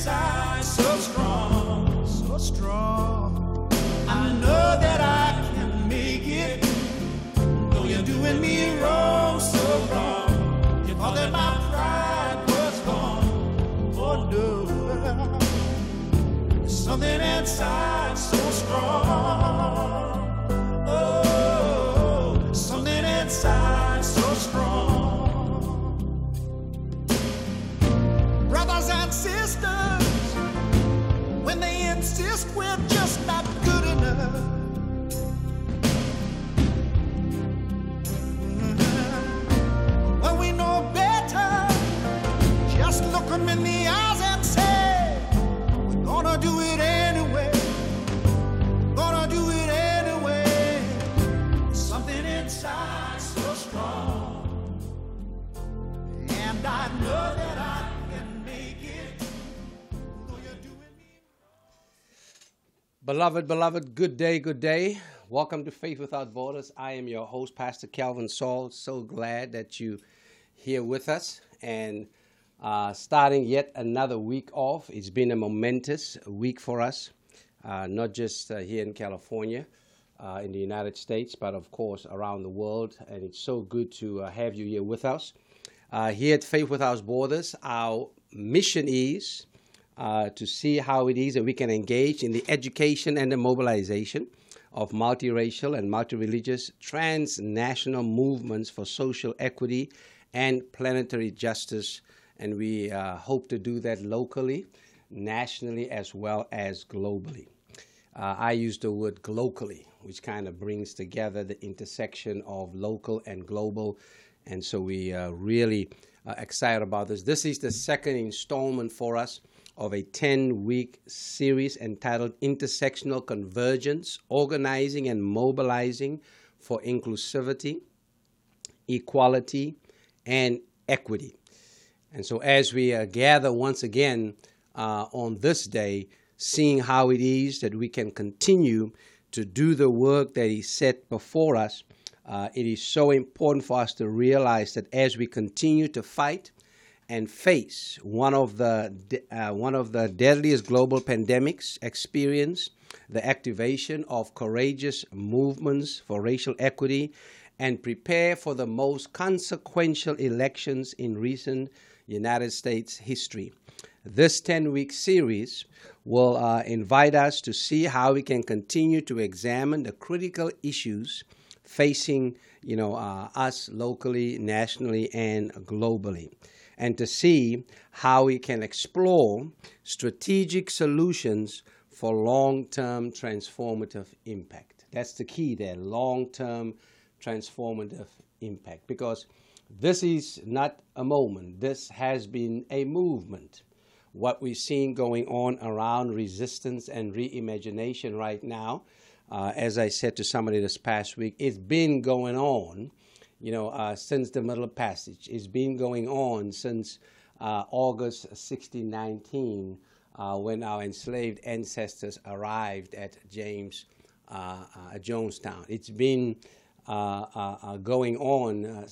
Inside so strong, so strong. I know that I can make it. Though you're doing me wrong, so wrong. You thought that my pride was gone. Oh no. There's something inside so strong. Beloved, beloved, good day, good day. Welcome to Faith Without Borders. I am your host, Pastor Kelvin Sauls. So glad that you here with us and uh, starting yet another week off. It's been a momentous week for us, uh, not just uh, here in California, uh, in the United States, but of course around the world. And it's so good to uh, have you here with us. Uh, here at Faith Without Borders, our mission is uh, to see how it is that we can engage in the education and the mobilization of multiracial and multireligious transnational movements for social equity and planetary justice. And we uh, hope to do that locally, nationally, as well as globally. Uh, I use the word globally, which kind of brings together the intersection of local and global. And so we are really uh, excited about this. This is the second installment for us of a 10 week series entitled Intersectional Convergence Organizing and Mobilizing for Inclusivity, Equality, and Equity. And so, as we uh, gather once again uh, on this day, seeing how it is that we can continue to do the work that He set before us, Uh, it is so important for us to realize that as we continue to fight and face one of the uh, one of the deadliest global pandemics experienced, the activation of courageous movements for racial equity, and prepare for the most consequential elections in recent United States history. This 10 week series will uh, invite us to see how we can continue to examine the critical issues facing you know, uh, us locally, nationally, and globally, and to see how we can explore strategic solutions for long term transformative impact. That's the key there long term transformative impact because this is not a moment, this has been a movement. What we're seeing going on around resistance and reimagination right now, uh, as I said to somebody this past week, it's been going on, you know, uh, since the Middle Passage. It's been going on since uh, August 1619, uh, when our enslaved ancestors arrived at James uh, uh, Jonestown. It's been uh, going on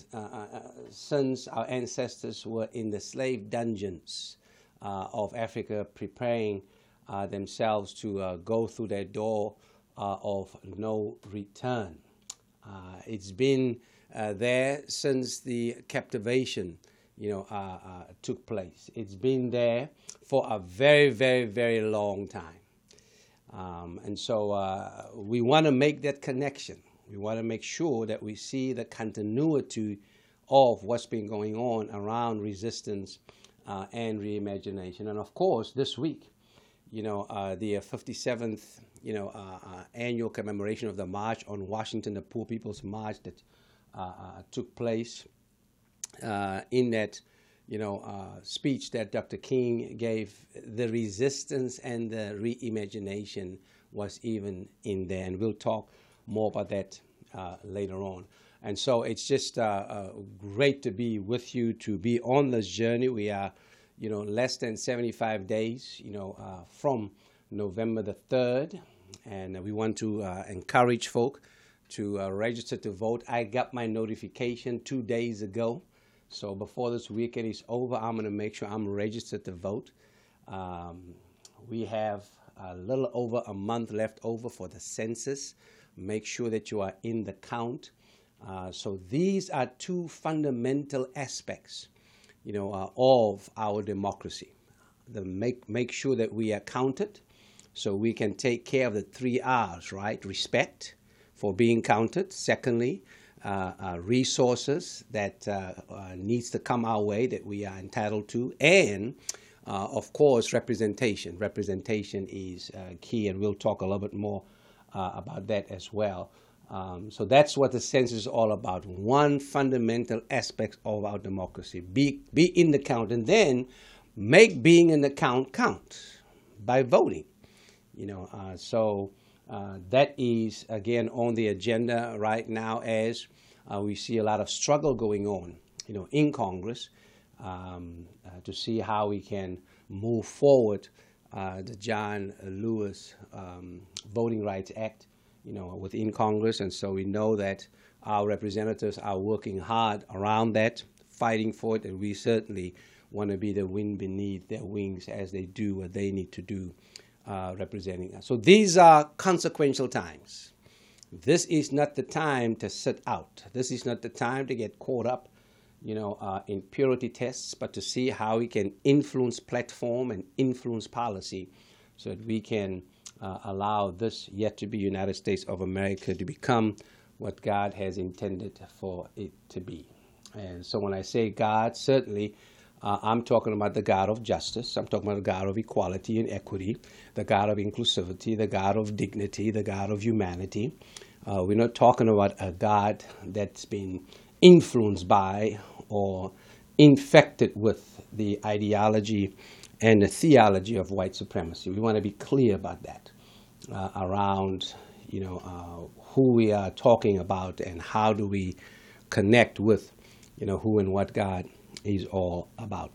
since our ancestors were in the slave dungeons of Africa, preparing themselves to go through that door of no return. it's been there since the captivation you know, uh, uh, took place. It's been there for a very, very, very long time. Um, and so uh, we want to make that connection. We want to make sure that we see the continuity of what's been going on around resistance uh, and reimagination. And of course, this week, you know, uh, the 57th, you know, uh, uh, annual commemoration of the March on Washington, the Poor People's March that uh, uh, took place in that, you know, speech that Dr. King gave, the resistance and the reimagination was even in there. And we'll talk more about that uh, later on. And so it's just uh, uh, great to be with you, to be on this journey. We are, you know, less than 75 days, you know, uh, from November the 3rd. And we want to uh, encourage folk to uh, register to vote. I got my notification two days ago. So before this weekend is over, I'm going to make sure I'm registered to vote. Um, we have a little over a month left over for the census. Make sure that you are in the count. Uh, so these are two fundamental aspects, you know, uh, of our democracy. The make make sure that we are counted, so we can take care of the three R's, right? Respect for being counted. Secondly, uh, uh resources that uh, uh, needs to come our way that we are entitled to, and uh, of course, representation. Representation is uh, key, and we'll talk a little bit more about that as well. Um, so that's what the census is all about. One fundamental aspect of our democracy: be be in the count, and then make being in the count count by voting. You know, so uh, that is again on the agenda right now as uh, we see a lot of struggle going on. You know, in Congress um, uh, to see how we can move forward uh, the John Lewis um, Voting Rights Act, you know, within Congress, and so we know that our representatives are working hard around that, fighting for it, and we certainly want to be the wind beneath their wings as they do what they need to do, uh, representing us. So these are consequential times. This is not the time to sit out. This is not the time to get caught up you know, uh, in purity tests, but to see how we can influence platform and influence policy so that we can uh, allow this yet to be United States of America to become what God has intended for it to be. And so when I say God, certainly uh, I'm talking about the God of justice. I'm talking about the God of equality and equity, the God of inclusivity, the God of dignity, the God of humanity. Uh, we're not talking about a God that's been influenced by or infected with the ideology and the theology of white supremacy. We want to be clear about that uh, around, you know, uh, who we are talking about and how do we connect with, you know, who and what God is all about.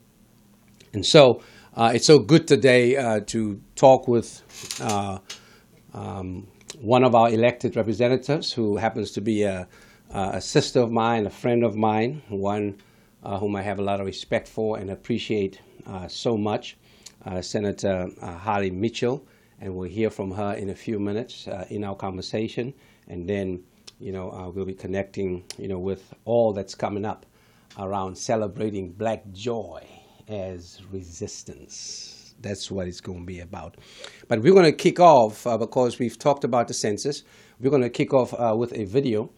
And so uh, it's so good today uh, to talk with uh, um, one of our elected representatives who happens to be a a sister of mine, a friend of mine, one uh, whom I have a lot of respect for and appreciate uh, so much, uh, Senator Holly Mitchell, and we'll hear from her in a few minutes in our conversation, and then you know we'll be connecting you know with all that's coming up around celebrating Black joy as resistance. That's what it's going to be about. But we're going to kick off uh, because we've talked about the census. We're going to kick off uh, with a video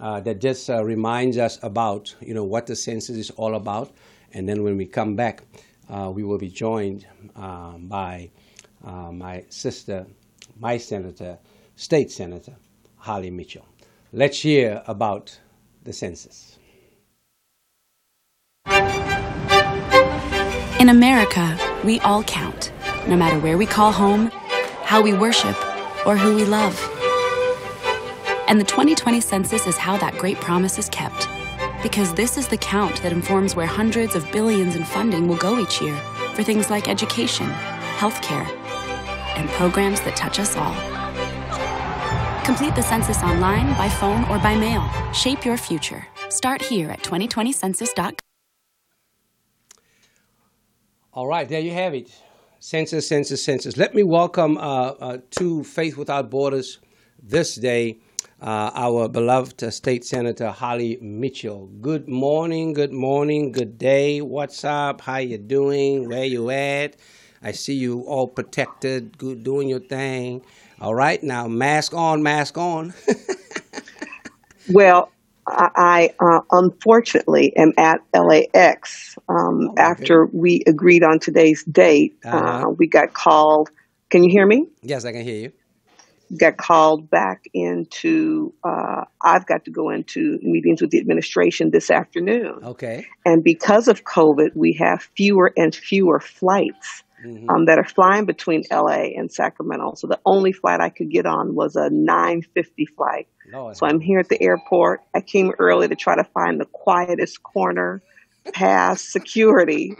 uh, that just uh, reminds us about you know what the census is all about. And then when we come back, uh, we will be joined um, by uh, my sister, my senator, state senator, Holly Mitchell. Let's hear about the census. In America, we all count, no matter where we call home, how we worship, or who we love. And the 2020 census is how that great promise is kept. Because this is the count that informs where hundreds of billions in funding will go each year for things like education, healthcare, and programs that touch us all. Complete the census online, by phone, or by mail. Shape your future. Start here at 2020census.com. All right, there you have it. Census, census, census. Let me welcome uh, uh, to Faith Without Borders this day uh, our beloved State Senator Holly Mitchell. Good morning, good morning, good day. What's up? How you doing? Where you at? I see you all protected, good, doing your thing. All right, now mask on, mask on. Well, I, uh, unfortunately am at LAX. Um, Oh, after we agreed on today's date, uh Uh-huh. we got called. Can you hear me? yes, I can hear you. Got called back into. Uh, I've got to go into meetings with the administration this afternoon, Okay. and because of COVID, we have fewer and fewer flights hmm um, that are flying between LA and Sacramento. So the only flight I could get on was a 9:50 flight. Lord. So I'm here at the airport. I came early to try to find the quietest corner past security.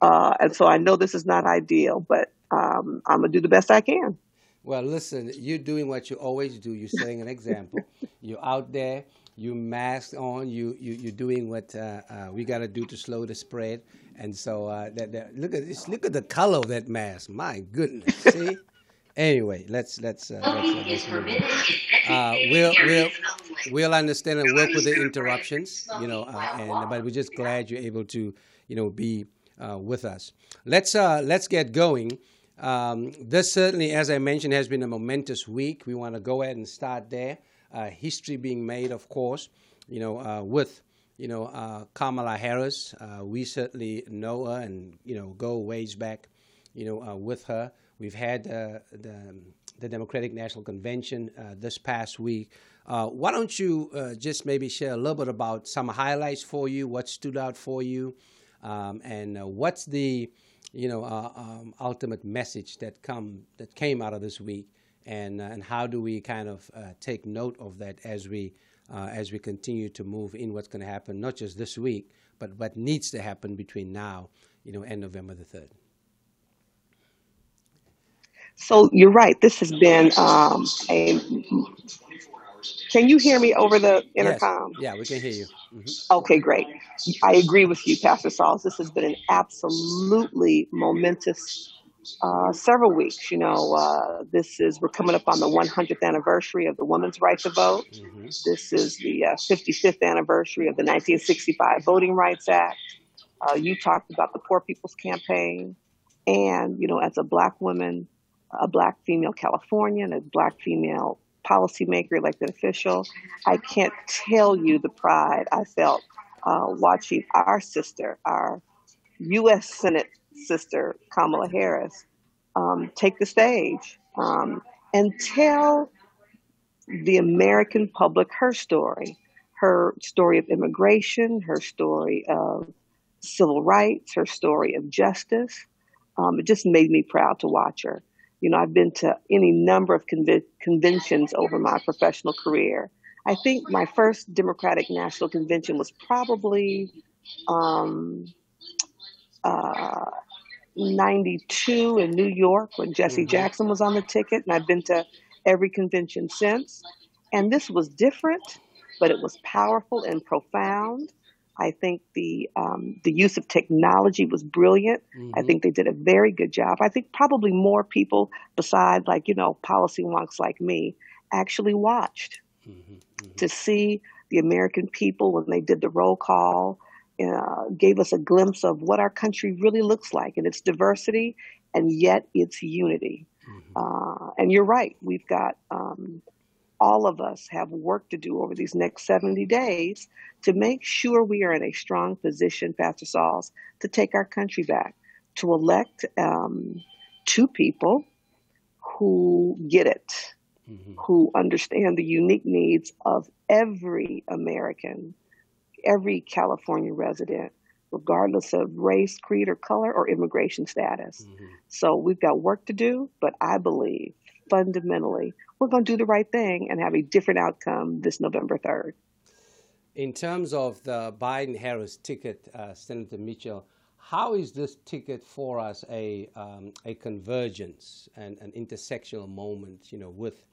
Uh, and so I know this is not ideal, but um, I'm going to do the best I can. Well, listen, you're doing what you always do. You're setting an example. you're out there, you masked on, you, you, you're doing what uh, uh, we got to do to slow the spread. And so uh, that, that, look at this, look at the color of that mask. My goodness. See? anyway, let's, let's, uh, let's, uh, let's. Uh, we'll, we'll, we'll understand and work with the interruptions, you know, uh, and, but we're just glad you're able to, you know, be uh, with us. Let's, uh, let's get going. Um, this certainly, as I mentioned, has been a momentous week. We want to go ahead and start there. Uh, history being made, of course, you know, uh, with you know uh, Kamala Harris. We certainly know her and you know go ways back, you know, with her. We've had the the Democratic National Convention this past week. Uh, why don't you uh, just maybe share a little bit about some highlights for you, what stood out for you, um, and uh, what's the you know um, ultimate message that come that came out of this week, and uh, and how do we kind of uh, take note of that as we uh, as we continue to move in what's going to happen not just this week, but what needs to happen between now, you know, and November the third. So you're right. This has been um, a. Can you hear me over the Yes, intercom? yeah, we can hear you. hmm Okay, great. I agree with you, Pastor Sauls. This has been an absolutely momentous uh, several weeks. You know, uh, this is we're coming up on the 100th anniversary of the women's right to vote. hmm This is the uh, 55th anniversary of the 1965 Voting Rights Act. Uh, you talked about the Poor People's Campaign, and you know, as a black woman, a black female Californian, a black female policymaker, elected official, I can't tell you the pride I felt uh, watching our sister, our U.S. Senate sister Kamala Harris, um, take the stage um, and tell the American public her story, her story of immigration, her story of civil rights, her story of justice. Um, it just made me proud to watch her. You know, I've been to any number of conven- conventions over my professional career. I think my first Democratic National Convention was probably um, uh, 92 in New York when Jesse hmm Jackson was on the ticket, and I've been to every convention since. And this was different. but it was powerful and profound. I think the um, the use of technology was brilliant. I Mm-hmm. think they did a very good job. I think probably more people, besides like you know policy wonks like me, actually watched Mm-hmm. to see the American people when they did the roll call, uh, gave us a glimpse of what our country really looks like and its diversity and yet its unity. Uh, and you're right, we've got um, all of us have work to do over these next 70 days to make sure we are in a strong position, Pastor Sauls, to take our country back, to elect um, two people who get it who understand the unique needs of every American, every California resident, regardless of race, creed, or color, or immigration status. So we've got work to do, but I believe fundamentally we're going to do the right thing and have a different outcome this November 3rd. In terms of the Biden Harris ticket, uh, Senator Mitchell, how is this ticket for us a, um, a convergence and an intersectional moment, you know, with,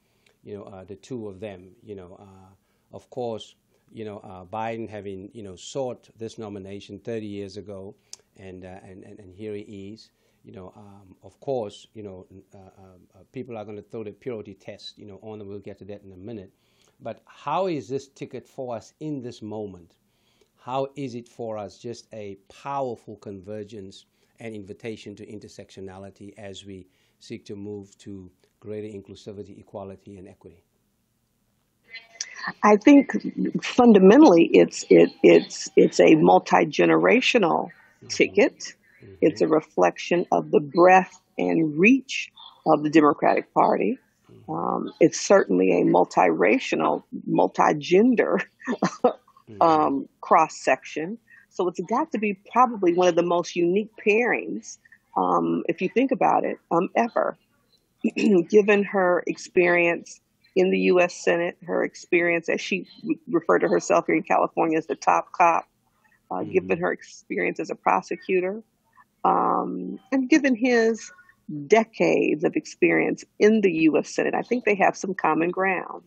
you know, uh, the two of them, you know, uh, of course, you know, uh, Biden having, you know, sought this nomination 30 years ago, and, uh, and, and, and here he is. You know, um, of course, you know, uh, uh, people are going to throw the purity test, you know, on, and we'll get to that in a minute. But how is this ticket for us in this moment? How is it for us just a powerful convergence and invitation to intersectionality as we seek to move to greater inclusivity, equality, and equity? I think fundamentally it's it it's it's a multi generational ticket. It's a reflection of the breadth and reach of the Democratic Party. Um, it's certainly a multiracial, multi-gender um, cross section. So it's got to be probably one of the most unique pairings, um, if you think about it, um, ever. Given her experience in the U.S. Senate, her experience as she referred to herself here in California as the top cop, uh, given her experience as a prosecutor, um, and given his decades of experience in the U.S. Senate, I think they have some common ground.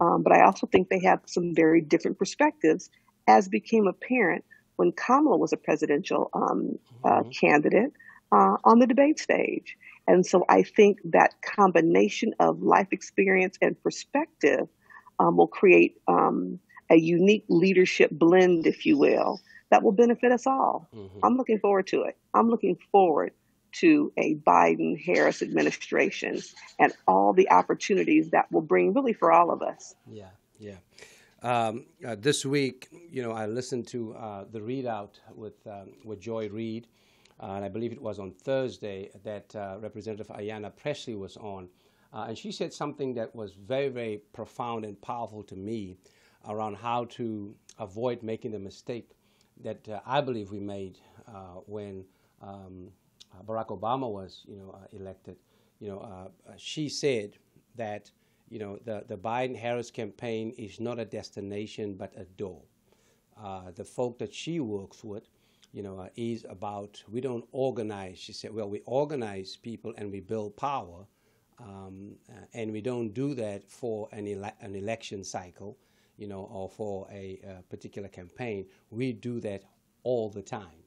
Um, but I also think they have some very different perspectives, as became apparent when Kamala was a presidential um, uh, candidate uh, on the debate stage. And so I think that combination of life experience and perspective um, will create um, a unique leadership blend, if you will, that will benefit us all. I'm looking forward to it. I'm looking forward to a Biden Harris administration and all the opportunities that will bring really for all of us. Yeah, yeah. Um, uh, this week, you know, I listened to uh, the ReidOut with um, with Joy Reid, and I believe it was on Thursday that uh, Representative Ayanna Pressley was on, uh, and she said something that was very, very profound and powerful to me around how to avoid making the mistake that uh, I believe we made uh, when um, uh, Barack Obama was, you know, uh, elected. You know, uh, uh, she said that you know the the Biden Harris campaign is not a destination but a door. Uh, the folk that she works with, you know, uh, is about we don't organize. She said, well, we organize people and we build power, um, uh, and we don't do that for an ele- an election cycle, you know, or for a, uh particular campaign. We do that all the time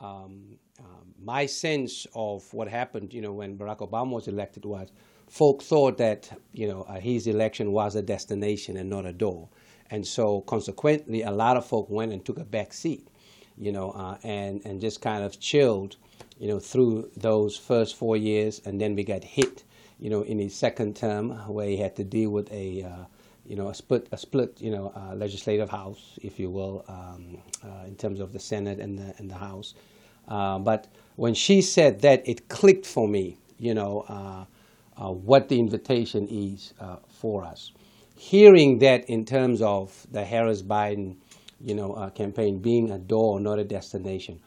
um, um, my sense of what happened, you know, when Barack Obama was elected was folk thought that, you know, uh, his election was a destination and not a door. And so consequently, a lot of folk went and took a back seat, you know, uh, and, and just kind of chilled, you know, through those first four years. And then we got hit, you know, in his second term where he had to deal with a, uh, you know, a split, a split, you know, uh, legislative house, if you will, um, uh, in terms of the Senate and the and the House. Uh, but when she said that, it clicked for me, you know, uh, what the invitation is for us. Hearing that in terms of the Harris Biden, you know, uh, campaign being a door, not a destination,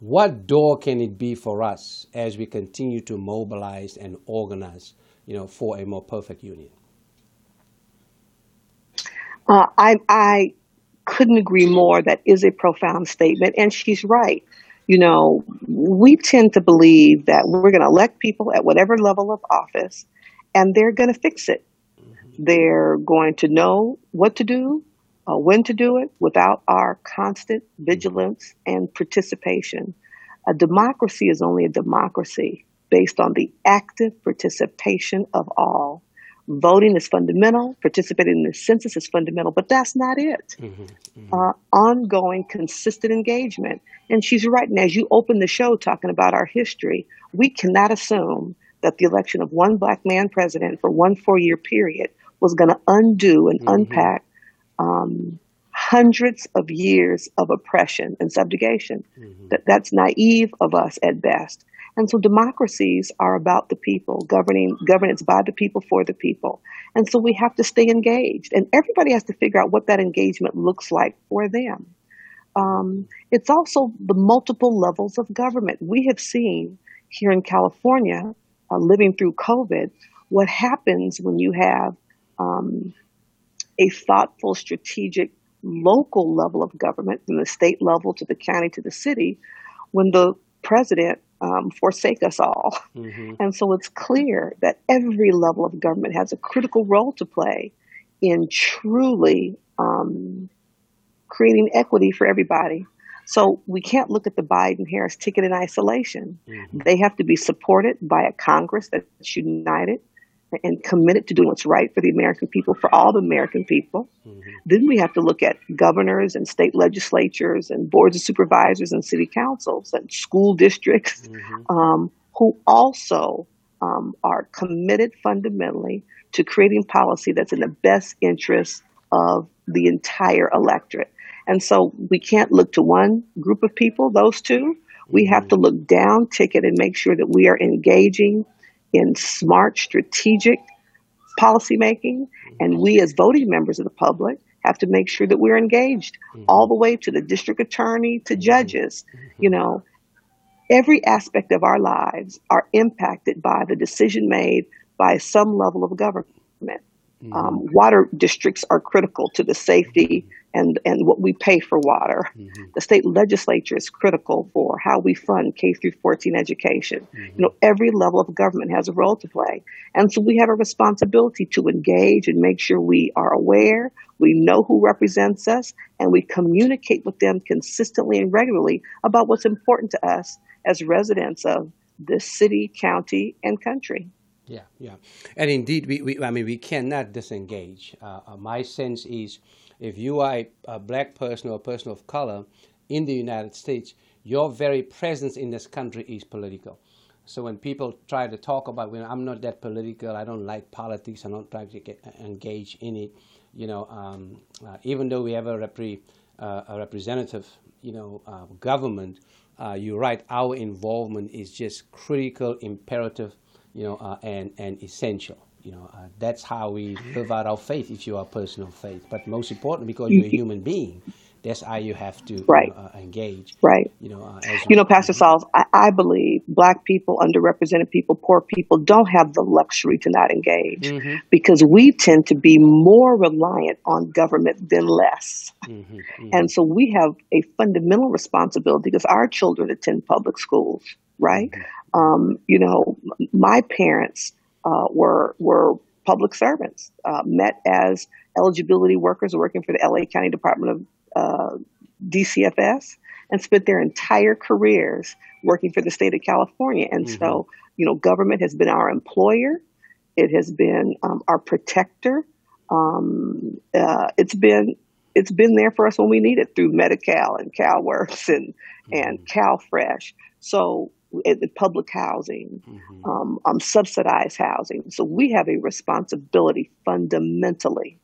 what door can it be for us as we continue to mobilize and organize, you know, for a more perfect union? Uh, I, I couldn't agree more. That is a profound statement, and she's right. You know, we tend to believe that we're going to elect people at whatever level of office, and they're going to fix it. They're going to know what to do. Uh, when to do it without our constant vigilance and participation. A democracy is only a democracy based on the active participation of all. Voting is fundamental, participating in the census is fundamental, but that's not it. Mm-hmm, mm-hmm. Uh, ongoing, consistent engagement. And she's right. And as you open the show talking about our history, we cannot assume that the election of one black man president for one four year period was going to undo and mm-hmm. unpack um, hundreds of years of oppression and subjugation. Mm-hmm. That, that's naive of us at best. And so democracies are about the people, governing governance by the people for the people. And so we have to stay engaged. And everybody has to figure out what that engagement looks like for them. Um, it's also the multiple levels of government. We have seen here in California, uh, living through COVID, what happens when you have um, a thoughtful, strategic, local level of government, from the state level to the county to the city, when the president um, forsake us all. Mm-hmm. And so it's clear that every level of government has a critical role to play in truly um, creating equity for everybody. So we can't look at the Biden Harris ticket in isolation. Mm-hmm. They have to be supported by a Congress that's united and committed to doing what's right for the American people, for all the American people. Mm-hmm. Then we have to look at governors and state legislatures and boards of supervisors and city councils and school districts mm-hmm. um, who also um, are committed fundamentally to creating policy that's in the best interest of the entire electorate. And so we can't look to one group of people, those two. We have mm-hmm. to look down ticket and make sure that we are engaging in smart, strategic policymaking. And we, as voting members of the public, have to make sure that we're engaged mm-hmm. all the way to the district attorney to mm-hmm. judges. Mm-hmm. You know, every aspect of our lives are impacted by the decision made by some level of government. Um, water districts are critical to the safety and, and what we pay for water. Mm-hmm. The state legislature is critical for how we fund K through 14 education. Mm-hmm. You know, every level of government has a role to play. And so we have a responsibility to engage and make sure we are aware, we know who represents us, and we communicate with them consistently and regularly about what's important to us as residents of this city, county, and country. Yeah, yeah. And indeed, we, we I mean, we cannot disengage. Uh, uh, my sense is if you are a, a, black person or a person of color in the United States, your very presence in this country is political. So when people try to talk about, well, I'm not that political, I don't like politics, I don't try to get, engage in it, you know, um, uh, even though we have a, repre, uh, a representative, you know, uh, government, uh, you're right, our involvement is just critical, imperative, you know, uh, and, and essential. You know, uh, that's how we live out our faith if you are a person of faith. But most important, because you're a human being, that's how you have to right. uh, engage. Right. You know, uh, you know, Pastor Sauls, I, I, believe black people, underrepresented people, poor people don't have the luxury to not engage mm-hmm. because we tend to be more reliant on government than less. Mm-hmm. Mm-hmm. And so we have a fundamental responsibility because our children attend public schools, right? Um, you know, my parents uh, were were public servants, uh, met as eligibility workers working for the LA County Department of uh, DCFS, and spent their entire careers working for the state of California. And mm-hmm. so, you know, government has been our employer, it has been um, our protector. Um, uh, it's been it's been there for us when we need it through Medi-Cal and CalWORKS and mm-hmm. and CalFresh. So public housing, mm-hmm. um, um, subsidized housing. So we have a responsibility fundamentally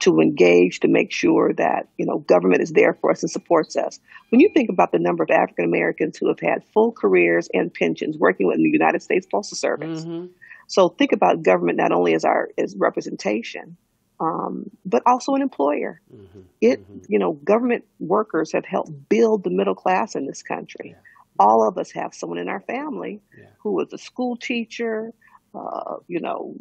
to engage to make sure that you know government is there for us and supports us. When you think about the number of African Americans who have had full careers and pensions working with the United States Postal Service, mm-hmm. so think about government not only as our as representation, um, but also an employer. Mm-hmm. It mm-hmm. you know government workers have helped build the middle class in this country. Yeah all of us have someone in our family yeah. who is a school teacher, uh, you know,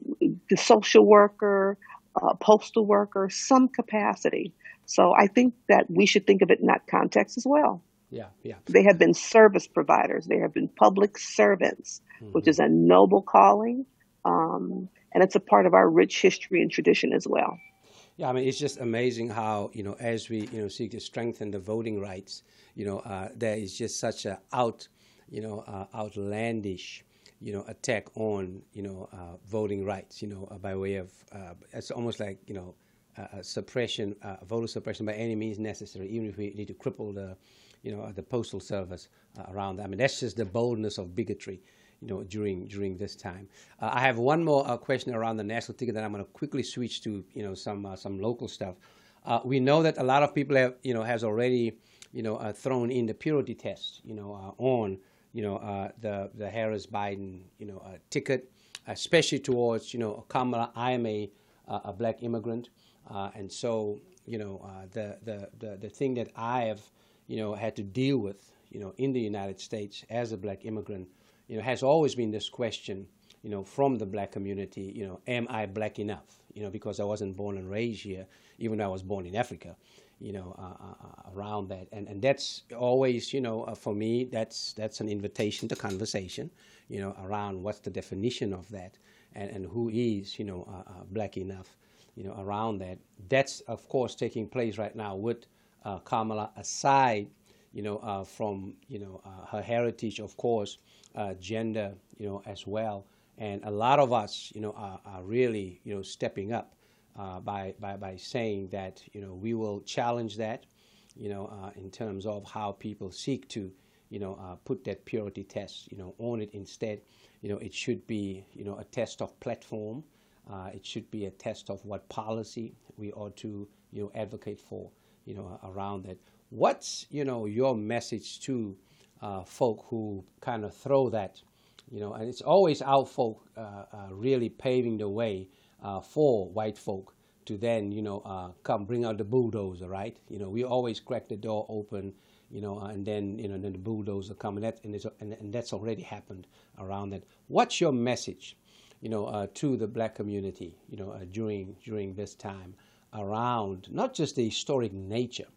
the social worker, uh, postal worker, some capacity. So I think that we should think of it in that context as well. Yeah, yeah. They have been service providers. They have been public servants, mm-hmm. which is a noble calling, um, and it's a part of our rich history and tradition as well. Yeah, I mean, it's just amazing how, you know, as we, you know, seek to strengthen the voting rights, you know, uh, there is just such an out, you know, uh, outlandish, you know, attack on, you know, uh, voting rights, you know, uh, by way of, uh, it's almost like, you know, uh, suppression, voter suppression by any means necessary, even if we need to cripple the, you know, the postal service around that. I mean, that's just the boldness of bigotry you know, during during this time. Uh, I have one more uh, question around the national ticket, then I'm going to quickly switch to you know some uh, some local stuff. Uh, we know that a lot of people have you know has already you know uh, thrown in the purity test you know uh, on you know the the Harris Biden you know ticket, especially towards you know Kamala. I am a a black immigrant, and so you know the, the the the thing that I have you know had to deal with you know in the United States as a black immigrant you know, has always been this question, you know, from the black community, you know, am I black enough? You know, because I wasn't born and raised here, even though I was born in Africa, you know, uh, uh, uh around that. And, and that's always, you know, uh, for me, that's, that's an invitation to conversation, you know, around what's the definition of that and, and who is, you know, uh, uh, black enough, you know, around that. That's, of course, taking place right now with Kamala aside, you know, from, you know, her heritage, of course, uh, gender, you know, as well. And a lot of us, you know, are, are really, you know, stepping up uh, by, by, by saying that, you know, we will challenge that, you know, uh, in terms of how people seek to, you know, uh, put that purity test, you know, on it instead. You know, it should be, you know, a test of platform. Uh, it should be a test of what policy we ought to, you know, advocate for, you know, around that. What's, you know, your message to uh, folk who kind of throw that, you know, and it's always our folk uh, uh, really paving the way uh, for white folk to then, you know, uh, come bring out the bulldozer, right? You know, we always crack the door open, you know, and then, you know, then the bulldozer come, and, that, and, and, and that's already happened around that. What's your message, you know, uh, to the black community, you know, during during this time around not just the historic nature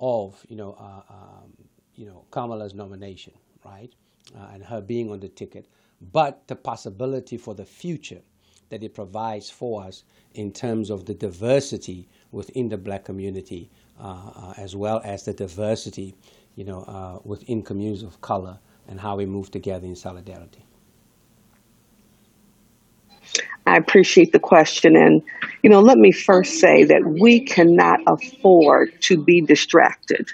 of, you know, um, you know, Kamala's nomination, right, uh, and her being on the ticket, but the possibility for the future that it provides for us in terms of the diversity within the black community, uh, uh, as well as the diversity, you know, uh, within communities of color and how we move together in solidarity. I appreciate the question. And, you know, let me first say that we cannot afford to be distracted.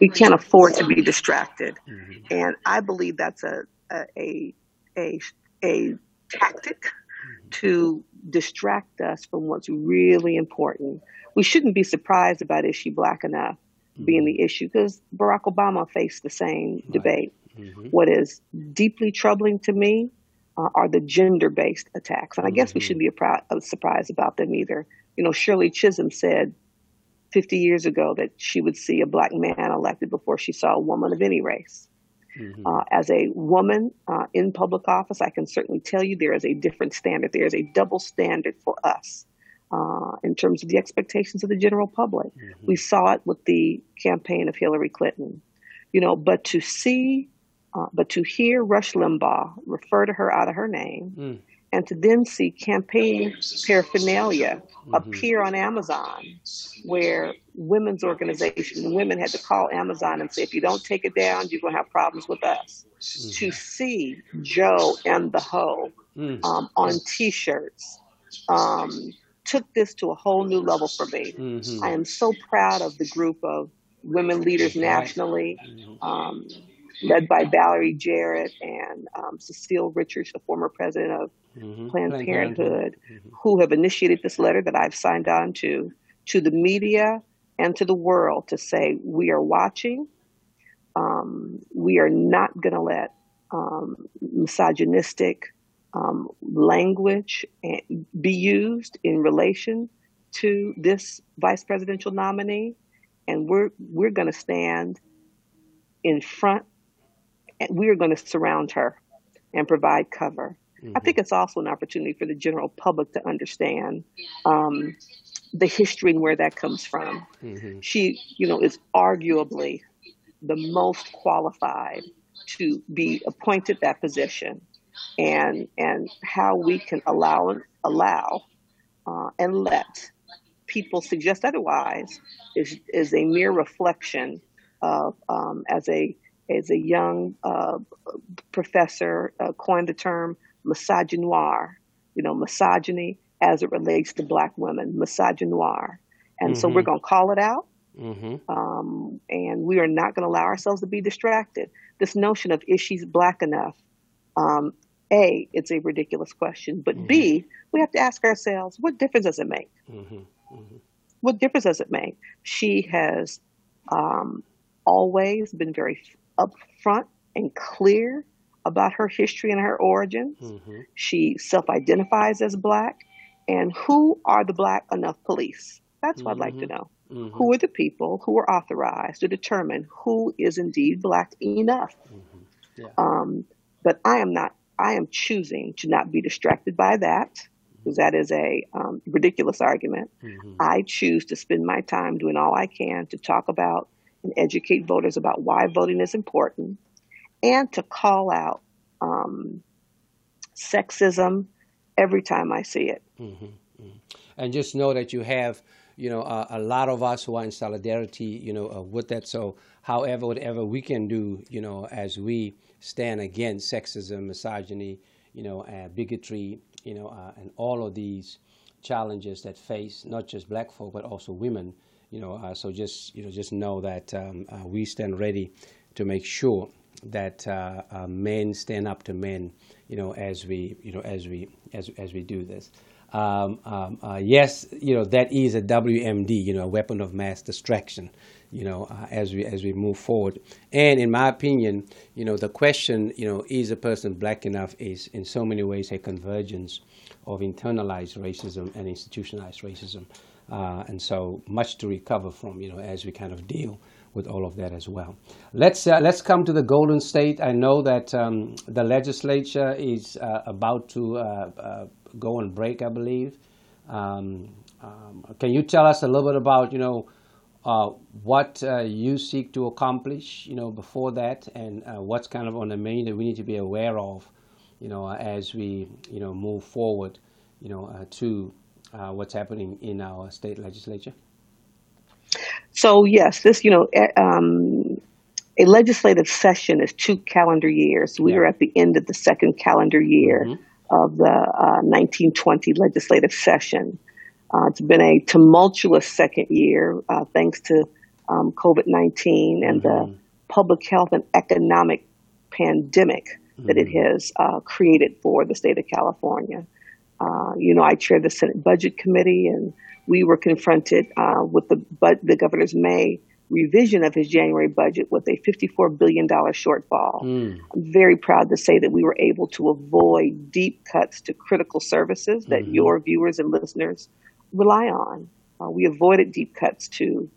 We can't afford to be distracted. Mm-hmm. And I believe that's a, a, a, a, tactic mm-hmm. to distract us from what's really important. We shouldn't be surprised about is she black enough mm-hmm. being the issue because Barack Obama faced the same right. debate. Mm-hmm. What is deeply troubling to me uh, are the gender based attacks. And I guess mm-hmm. we shouldn't be proud, uh, surprised about them either. You know, Shirley Chisholm said 50 years ago that she would see a black man elected before she saw a woman of any race. Mm-hmm. Uh, as a woman uh, in public office, I can certainly tell you there is a different standard. There is a double standard for us uh, in terms of the expectations of the general public. Mm-hmm. We saw it with the campaign of Hillary Clinton. You know, but to see uh, but to hear Rush Limbaugh refer to her out of her name mm. and to then see campaign paraphernalia mm-hmm. appear on Amazon, where women's organizations, women had to call Amazon and say, if you don't take it down, you're going to have problems with us. Mm-hmm. To see Joe and the Hoe mm. um, on t shirts. Um, took this to a whole new level for me. Mm-hmm. I am so proud of the group of women leaders nationally. Mm-hmm. Um, led by Valerie Jarrett and um, Cecile Richards, the former president of mm-hmm. Planned, Planned Parenthood, Parenthood. Mm-hmm. who have initiated this letter that I've signed on to, to the media and to the world to say we are watching. Um, we are not going to let um, misogynistic um, language eh, be used in relation to this vice presidential nominee, and we're we're going to stand in front we are going to surround her and provide cover. Mm-hmm. I think it's also an opportunity for the general public to understand um, the history and where that comes from. Mm-hmm. She, you know, is arguably the most qualified to be appointed that position, and and how we can allow allow uh, and let people suggest otherwise is is a mere reflection of um, as a as a young uh, professor uh, coined the term misogynoir, you know, misogyny as it relates to black women, misogynoir. And mm-hmm. so we're going to call it out. Mm-hmm. Um, and we are not going to allow ourselves to be distracted. This notion of is she black enough? Um, a, it's a ridiculous question. But mm-hmm. B, we have to ask ourselves, what difference does it make? Mm-hmm. Mm-hmm. What difference does it make? She has um, always been very upfront and clear about her history and her origins. Mm-hmm. She self identifies as black. And who are the black enough police? That's what I'd like to mm-hmm. know. Mm-hmm. Who are the people who are authorized to determine who is indeed black enough? Mm-hmm. Yeah. Um, but I am not I am choosing to not be distracted by that because that is a um, ridiculous argument. Mm-hmm. I choose to spend my time doing all I can to talk about and educate voters about why voting is important and to call out um, sexism every time I see it. Mm-hmm. mm-hmm. And just know that you have, you know, uh, a lot of us who are in solidarity, you know, uh, with that. So, however, whatever we can do, you know, as we stand against sexism, misogyny, you know, uh, bigotry, you know, uh, and all of these challenges that face not just black folk but also women. You know, uh, so just you know, just know that um, uh, we stand ready to make sure that uh, uh, men stand up to men. You know, as we you know as we as as we do this. Um, um, yes, you know that is a WMD, you know, a weapon of mass distraction you know, uh, as we as we move forward. And in my opinion, you know, the question, you know, is a person black enough is in so many ways a convergence of internalized racism and institutionalized racism, uh, and so much to recover from, you know, as we kind of deal with all of that as well. Let's uh, let's come to the Golden State. I know that um, the legislature is uh, about to uh, uh, go on break, I believe. Um, um, can you tell us a little bit about, you know, uh, what you seek to accomplish, you know, before that, and what's kind of on the menu that we need to be aware of, you know, as we, you know, move forward, you know, to uh, what's happening in our state legislature. So yes, this, you know, um, a legislative session is two calendar years. We yeah. are at the end of the second calendar year mm-hmm. of the 1920 legislative session. Uh, it's been a tumultuous second year uh, thanks to um, COVID 19 and mm-hmm. the public health and economic pandemic mm-hmm. that it mm-hmm. has uh, created for the state of California. Uh, you know, I chair the Senate Budget Committee, and we were confronted uh, with the, but the governor's May revision of his January budget with a $54 billion shortfall. Mm. I'm very proud to say that we were able to avoid deep cuts to critical services that mm-hmm. your viewers and listeners rely on. Uh, we avoided deep cuts to,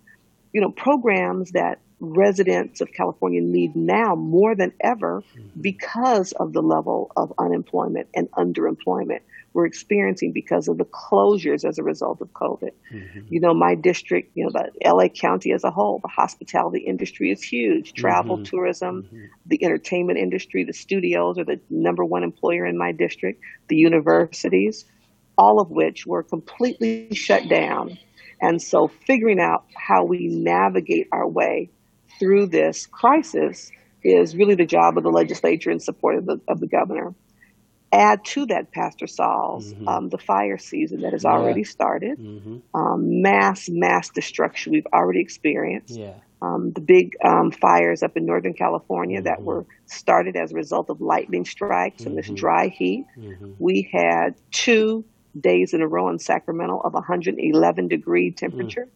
you know, programs that residents of California need now more than ever mm-hmm. because of the level of unemployment and underemployment we're experiencing because of the closures as a result of COVID. Mm-hmm. You know, my district, you know, the LA County as a whole, the hospitality industry is huge. Travel, mm-hmm. tourism, mm-hmm. the entertainment industry, the studios are the number one employer in my district, the universities all of which were completely shut down. And so figuring out how we navigate our way through this crisis is really the job of the legislature in support of the, of the governor. Add to that, Pastor Sauls, mm-hmm. um, the fire season that has yeah. already started, mm-hmm. um, mass, mass destruction we've already experienced. Yeah. Um, the big um, fires up in Northern California mm-hmm. that were started as a result of lightning strikes and this mm-hmm. dry heat. Mm-hmm. We had two days in a row in Sacramento of 111 degree temperature.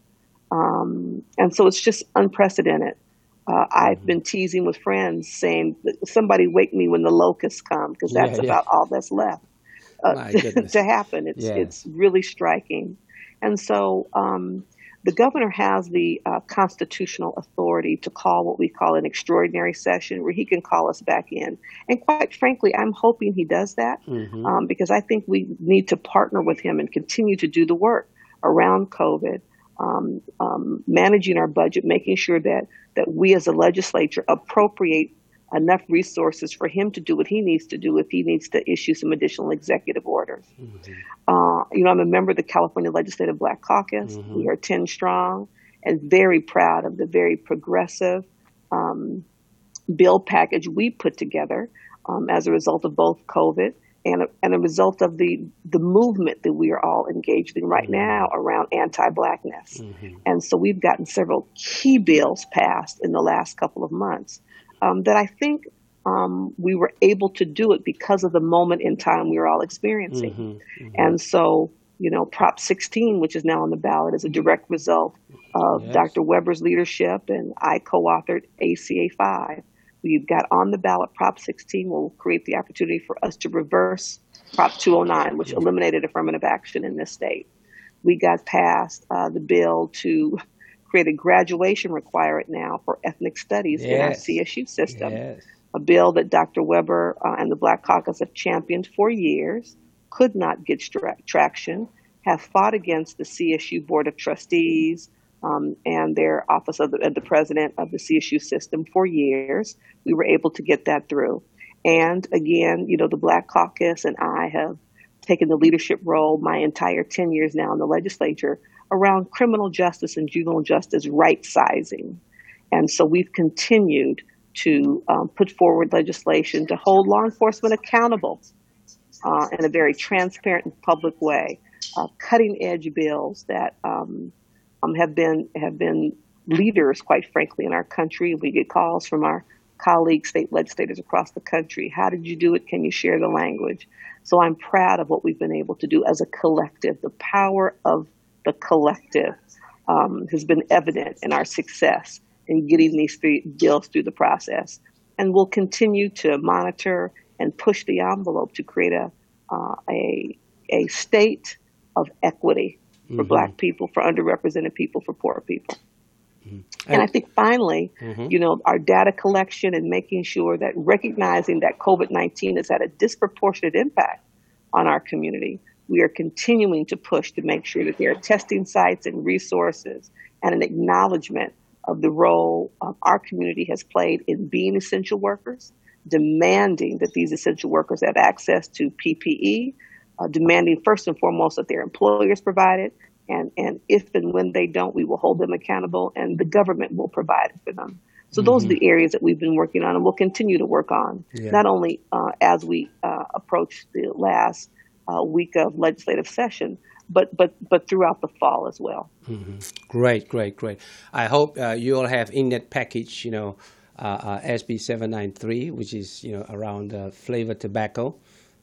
Um, and so it's just unprecedented. Uh, I've mm-hmm. been teasing with friends saying, somebody wake me when the locusts come, because that's yeah, yeah. about all that's left uh, to happen. It's, yeah. it's really striking. And so um, the governor has the uh, constitutional authority to call what we call an extraordinary session where he can call us back in. And quite frankly, I'm hoping he does that mm-hmm. um, because I think we need to partner with him and continue to do the work around COVID, um, um, managing our budget, making sure that, that we as a legislature appropriate enough resources for him to do what he needs to do if he needs to issue some additional executive orders. Mm-hmm. Uh, you know, I'm a member of the California Legislative Black Caucus. Mm-hmm. We are 10 strong and very proud of the very progressive um, bill package we put together um, as a result of both COVID and a, and a result of the the movement that we are all engaged in right mm-hmm. now around anti-blackness. Mm-hmm. And so we've gotten several key bills passed in the last couple of months um, that I think um, we were able to do it because of the moment in time we were all experiencing. Mm-hmm. mm-hmm. And so, you know, Prop 16, which is now on the ballot, is a direct result of yes. Dr. Weber's leadership, and I co-authored ACA 5 We've got on the ballot Prop 16 will create the opportunity for us to reverse Prop 209, which eliminated affirmative action in this state. We got passed uh, the bill to create a graduation requirement now for ethnic studies yes. in our CSU system. Yes. A bill that Dr. Weber uh, and the Black Caucus have championed for years, could not get stra- traction, have fought against the CSU Board of Trustees, um, and their office of the, of the, president of the CSU system for years. We were able to get that through. And again, you know, the Black Caucus and I have taken the leadership role my entire 10 years now in the legislature around criminal justice and juvenile justice right sizing. And so we've continued to um, put forward legislation to hold law enforcement accountable uh, in a very transparent and public way, uh, cutting edge bills that um, um, have been have been leaders, quite frankly, in our country. We get calls from our colleagues, state legislators across the country. How did you do it? Can you share the language? So I'm proud of what we've been able to do as a collective. The power of the collective um, has been evident in our success in getting these three bills through the process. And we'll continue to monitor and push the envelope to create a, uh, a, a state of equity for mm-hmm. black people, for underrepresented people, for poor people. Mm-hmm. And, and, I think finally, mm-hmm. you know, our data collection and making sure that recognizing that COVID 19 has had a disproportionate impact on our community, we are continuing to push to make sure that there are testing sites and resources and an acknowledgement of the role um, our community has played in being essential workers, demanding that these essential workers have access to PPE, uh, demanding first and foremost that their employers provide it. And, and if and when they don't, we will hold them accountable and the government will provide it for them. So mm-hmm. those are the areas that we've been working on and we'll continue to work on, yeah. not only uh, as we uh, approach the last uh, week of legislative session, but but but throughout the fall as well. Mm-hmm. Great, great, great. I hope uh, you all have in that package, you know, uh, uh, SB 793, which is you know around flavored tobacco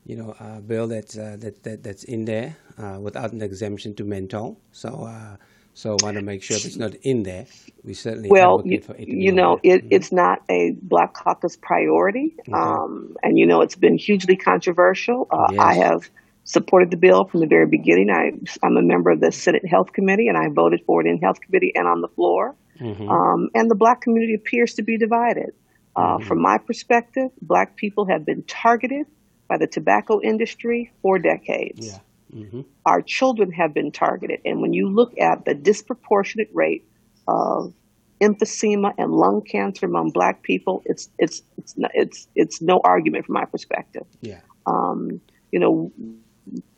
you know, uh, bill that's uh, that, that that's in there uh, without an exemption to menthol. So, uh, so I want to make sure if it's not in there, we certainly well, you, you know, it, mm-hmm. it's not a Black Caucus priority, okay. um, and you know, it's been hugely controversial. Uh, yes. I have supported the bill from the very beginning. I, I'm a member of the Senate Health Committee, and I voted for it in Health Committee and on the floor. Mm-hmm. Um, and the Black community appears to be divided. Uh, mm-hmm. From my perspective, Black people have been targeted by the tobacco industry for decades. Yeah. Mm-hmm. Our children have been targeted. And when you look at the disproportionate rate of emphysema and lung cancer among black people, it's, it's, it's, it's, it's no argument from my perspective. Yeah. Um, you know,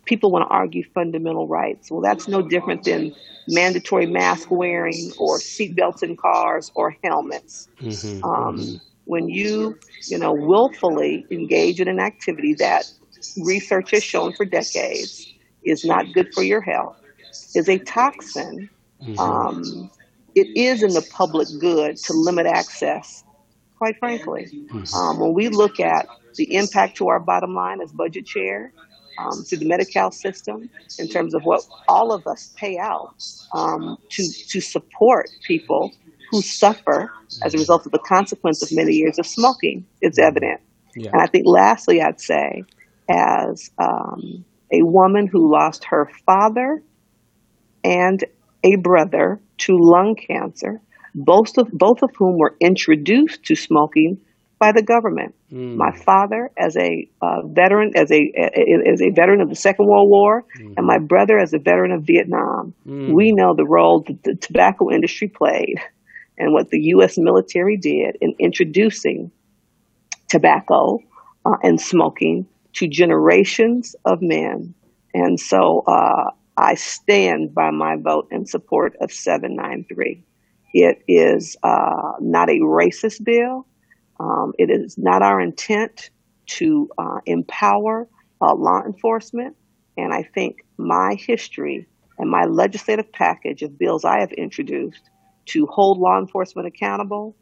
people want to argue fundamental rights. Well, that's no different than mandatory mask wearing or seatbelts in cars or helmets. Mm-hmm. Um, mm-hmm when you, you know, willfully engage in an activity that research has shown for decades is not good for your health, is a toxin, mm-hmm. um, it is in the public good to limit access, quite frankly. Mm-hmm. Um, when we look at the impact to our bottom line as budget chair, um, to the Medi-Cal system in terms of what all of us pay out um, to to support people who suffer as a result of the consequence of many years of smoking is evident. Yeah. And I think, lastly, I'd say, as um, a woman who lost her father and a brother to lung cancer, both of both of whom were introduced to smoking by the government. Mm. My father, as a uh, veteran, as a, as a veteran of the Second World War, mm. and my brother as a veteran of Vietnam, mm. we know the role that the tobacco industry played and what the U.S. military did in introducing tobacco uh, and smoking to generations of men. And so uh, I stand by my vote in support of 793. It is uh, not a racist bill. Um, it is not our intent to uh, empower uh, law enforcement. And I think my history and my legislative package of bills I have introduced to hold law enforcement accountable,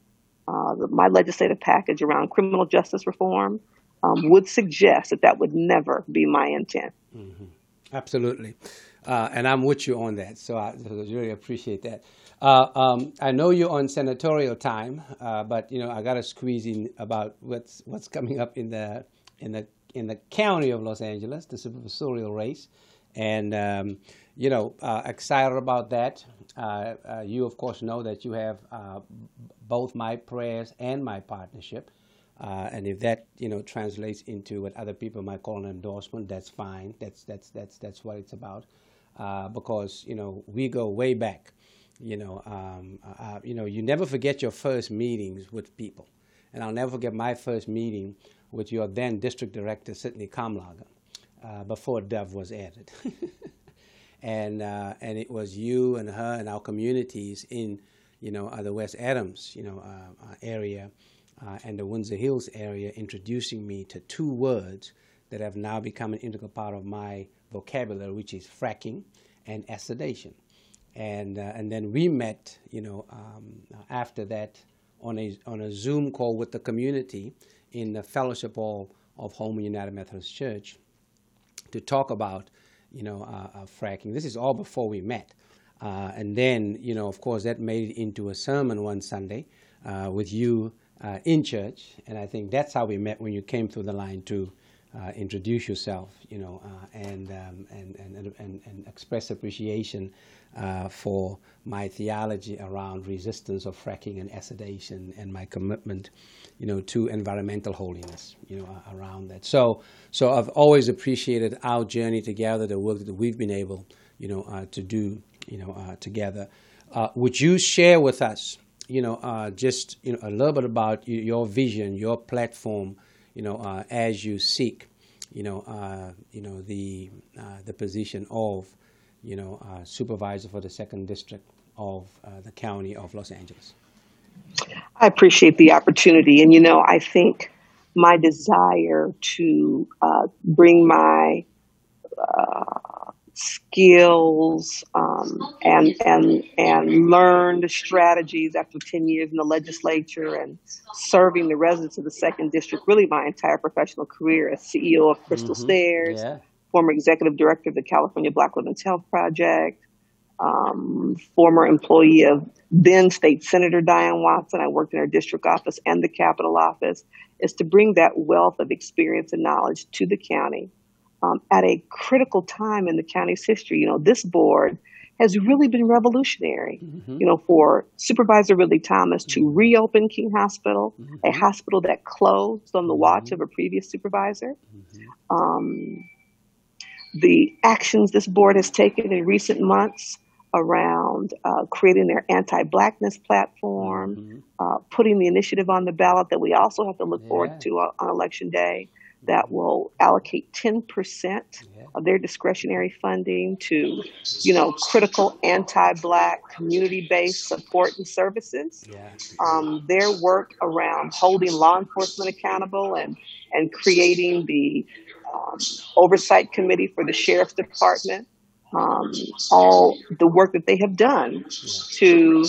uh, my legislative package around criminal justice reform um, would suggest that that would never be my intent. Mm-hmm. Absolutely. Uh, and I'm with you on that. So I, really appreciate that. Uh, um, I know you're on senatorial time, uh, but you know I got to squeeze in about what's what's coming up in the in the in the county of Los Angeles, the supervisorial race, and um, you know uh, excited about that. Uh, uh, you of course know that you have uh, both my prayers and my partnership, and if that you know translates into what other people might call an endorsement, that's fine. That's that's that's that's what it's about, because you know we go way back. You know, um, uh, uh, you know, you never forget your first meetings with people, and I'll never forget my first meeting with your then district director, Sydney Kamlager, uh, before Dove was added, and uh, and it was you and her and our communities in, you know, uh, the West Adams, you know, uh, area, and the Windsor Hills area, introducing me to two words that have now become an integral part of my vocabulary, which is fracking and acidization and uh, and then we met, you know, um, after that on a on a Zoom call with the community in the fellowship hall of Holman United Methodist Church to talk about, you know, uh, uh, fracking. This is all before we met, uh, and then you know, of course, that made it into a sermon one Sunday uh, with you in church, and I think that's how we met when you came through the line to. introduce yourself, you know, and, um, and, and, and, and express appreciation uh, for my theology around resistance of fracking and acidization and my commitment, you know, to environmental holiness, you know, uh, around that. So, so I've always appreciated our journey together, the work that we've been able, you know, uh, to do, you know, uh, together. Uh, would you share with us, you know, uh, just you know, a little bit about your vision, your platform, you know, as you seek, you know, you know, the the position of you know, uh, supervisor for the second district of uh, the county of Los Angeles. I appreciate the opportunity, and you know, I think my desire to uh, bring my uh, skills um, and and and learned strategies after 10 years in the legislature and serving the residents of the second district really my entire professional career as ceo of crystal mm-hmm. stairs yeah former executive director of the California Black Women's Health Project, um, former employee of then State Senator Diane Watson. I worked in her district office and the Capitol office, is to bring that wealth of experience and knowledge to the county um, at a critical time in the county's history. You know, this board has really been revolutionary, mm-hmm. you know, for Supervisor Ridley Thomas to mm-hmm. reopen King Hospital, mm-hmm. a hospital that closed on the watch mm-hmm. of a previous supervisor. Mm-hmm. Um, the actions this board has taken in recent months around uh, creating their anti-blackness platform, mm-hmm. uh, putting the initiative on the ballot that we also have to look yeah. forward to on, on, election day that will allocate 10% of their discretionary funding to, you know, critical anti-black community-based support and services. Um, their work around holding law enforcement accountable and, and creating the um, oversight committee for the sheriff's department, um, all the work that they have done to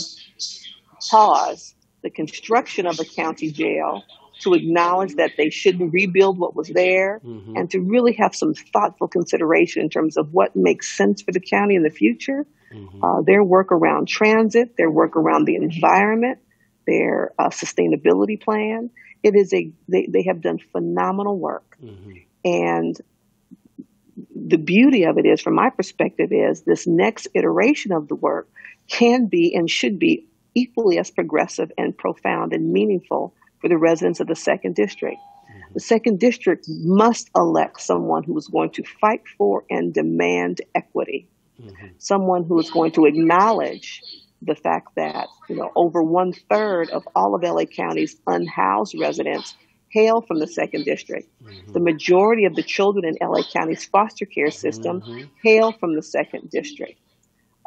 pause the construction of a county jail, to acknowledge that they shouldn't rebuild what was there, mm-hmm. and to really have some thoughtful consideration in terms of what makes sense for the county in the future. Mm-hmm. Uh, their work around transit, their work around the environment, their uh, sustainability plan. It is a they, they have done phenomenal work. Mm-hmm. And the beauty of it is, from my perspective, is this next iteration of the work can be and should be equally as progressive and profound and meaningful for the residents of the second district. Mm-hmm. The second district must elect someone who is going to fight for and demand equity, mm-hmm. someone who is going to acknowledge the fact that you know over one third of all of LA County's unhoused residents hail from the second district. The majority of the children in LA County's foster care system hail from the second district.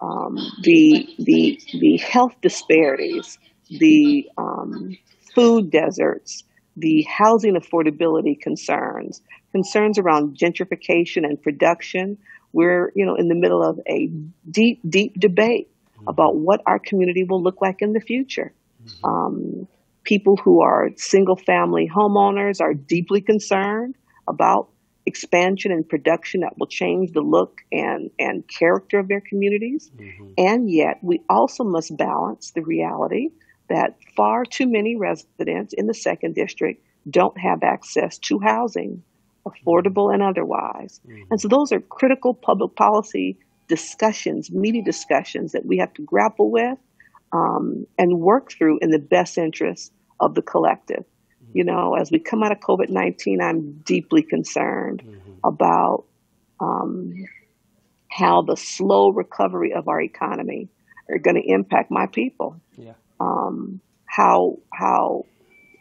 Um, the the the health disparities, the um, food deserts, the housing affordability concerns, concerns around gentrification and production. We're you know in the middle of a deep deep debate mm-hmm. about what our community will look like in the future. Mm-hmm. Um, people who are single family homeowners are deeply concerned about expansion and production that will change the look and, and character of their communities. Mm-hmm. And yet, we also must balance the reality that far too many residents in the second district don't have access to housing, affordable and otherwise. And so, those are critical public policy discussions, meaty discussions that we have to grapple with um, and work through in the best interest of the collective. You know, as we come out of COVID 19, I'm deeply concerned about um, how the slow recovery of our economy are going to impact my people. Yeah. Um, how how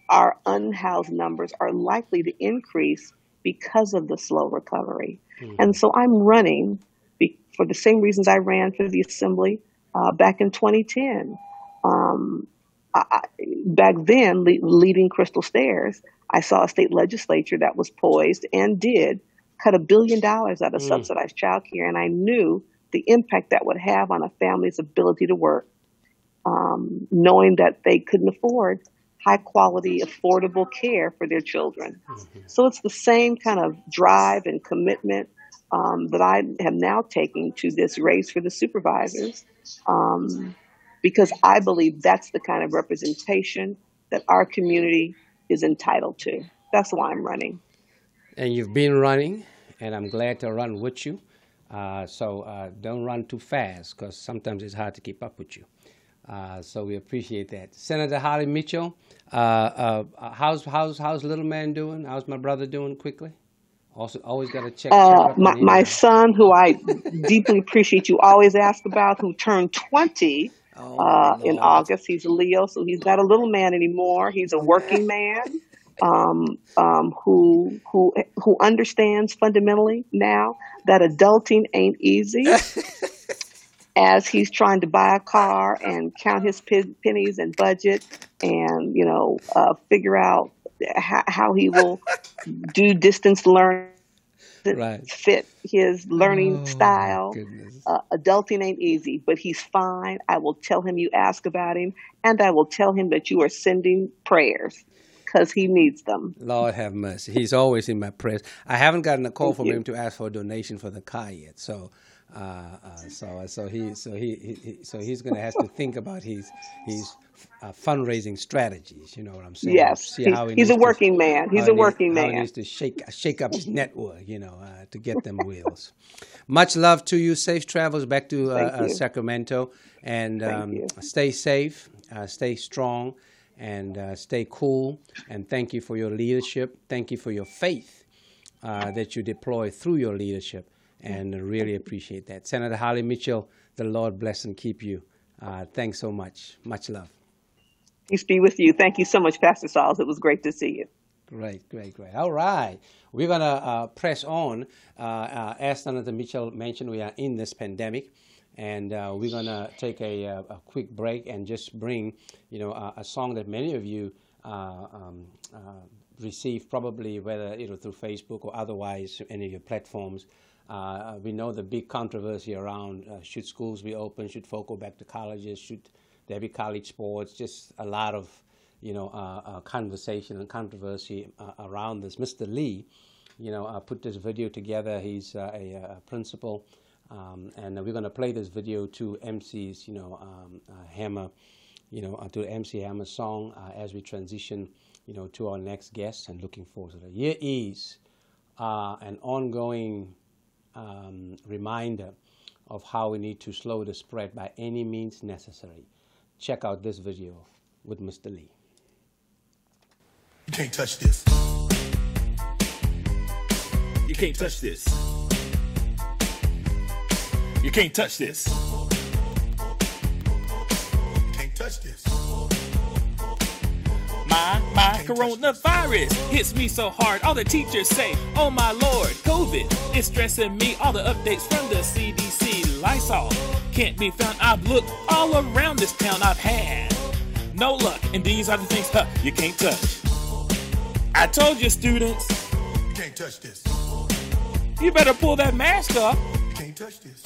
our unhoused numbers are likely to increase because of the slow recovery. And so I'm running be, for the same reasons I ran for the assembly uh, back in 2010. Um, I, I- back then, le- leading Crystal Stairs, I saw a state legislature that was poised and did cut a billion dollars out of subsidized child care, and I knew the impact that would have on a family's ability to work, um, knowing that they couldn't afford high quality, affordable care for their children. So it's the same kind of drive and commitment um, that I am now taking to this race for the supervisors, um, because I believe that's the kind of representation that our community is entitled to. That's why I'm running. and you've been running, and I'm glad to run with you. Uh, so uh, don't run too fast because sometimes it's hard to keep up with you. Uh, so we appreciate that. Senator Holly Mitchell, uh, uh, how's how's how's little man doing? How's my brother doing? Quickly, also always got to check. check Uh, my, my son, who I deeply appreciate you always ask about, who turned 20 Oh, uh, in August. He's a Leo, so he's not a little man anymore. He's a working man um, um, who who who understands fundamentally now that adulting ain't easy. As he's trying to buy a car and count his pen- pennies and budget, and you know, uh, figure out how, how he will do distance learning Right. fit his learning Oh, style. Uh, adulting ain't easy, but he's fine. I will tell him you ask about him, and I will tell him that you are sending prayers because he needs them. Lord have mercy. He's always in my prayers. I haven't gotten a call Thank from you. him to ask for a donation for the car yet. So, uh, uh, so, so he, so he, he, he so he's going to have to think about his his uh, fundraising strategies. You know what I'm saying? Yes, See he's, how he he's a needs to- working man. He's a working how he man. needs to shake shake up his network. You know, uh, to get them wheels. Much love to you. Safe travels back to uh, uh. Sacramento, and um, stay safe, uh, stay strong, and uh, stay cool. And thank you for your leadership. Thank you for your faith uh, that you deploy through your leadership, and really appreciate that. Senator Holly Mitchell, the Lord bless and keep you. Uh, thanks so much. Much love. Peace be with you. Thank you so much, Pastor Sauls. It was great to see you. Great, great, great. All right. We're going to uh, press on. Uh, uh, as Senator Mitchell mentioned, we are in this pandemic. And uh, we're going to take a, uh, a quick break and just bring, you know, a, a song that many of you uh, um, uh, receive probably whether, you know, through Facebook or otherwise, any of your platforms. Uh, we know the big controversy around uh, should schools be open, should folk go back to colleges, should there be college sports, just a lot of you know, uh, uh, conversation and controversy uh, around this. Mr. Lee, you know, uh, put this video together. He's a, a principal, um, and we're going to play this video to MC's, you know, um, Hammer, you know, to MC Hammer's song as we transition, you know, to our next guest. And looking forward to that. Here is an ongoing um, reminder of how we need to slow the spread by any means necessary. Check out this video with Mr. Lee. You can't touch this. You can't touch this. You can't touch this. You can't touch this. Coronavirus hits me so hard. All the teachers say, Oh my lord, COVID is stressing me. All the updates from the CDC, Lysol can't be found. I've looked all around this town. I've had no luck, and these are the things huh, you can't touch. I told you, students, You can't touch this. you better pull that mask up. You can't touch this.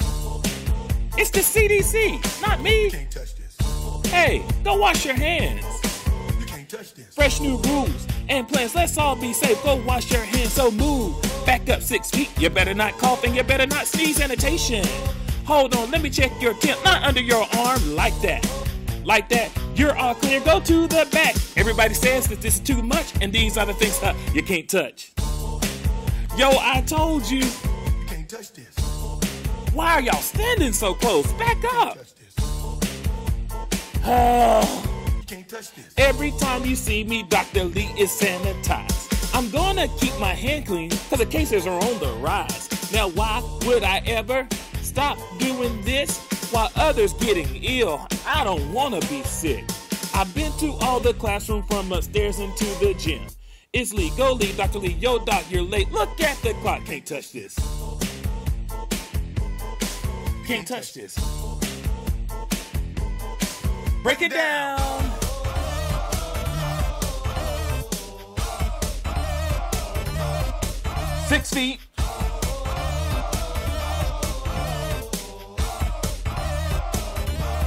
It's the CDC, not me. You can't touch this. Hey, go wash your hands. Can't touch this. Fresh new rules and plans. Let's all be safe. Go wash your hands. So move back up six feet. You better not cough and you better not sneeze. Sanitation. Hold on, let me check your temp. Not under your arm like that. Like that. You're all clear. Go to the back. Everybody says that this is too much, and these are the things uh, you can't touch. Yo, I told you. You can't touch this. Why are y'all standing so close? Back up. Oh. Can't touch this. Every time you see me, Dr. Lee is sanitized. I'm gonna keep my hand clean because the cases are on the rise. Now, why would I ever stop doing this while others getting ill? I don't wanna be sick. I've been to all the classroom from upstairs into the gym. It's Lee, go Lee, Dr. Lee, yo doc, you're late. Look at the clock, can't touch this. Can't touch this. Break it down. Six feet.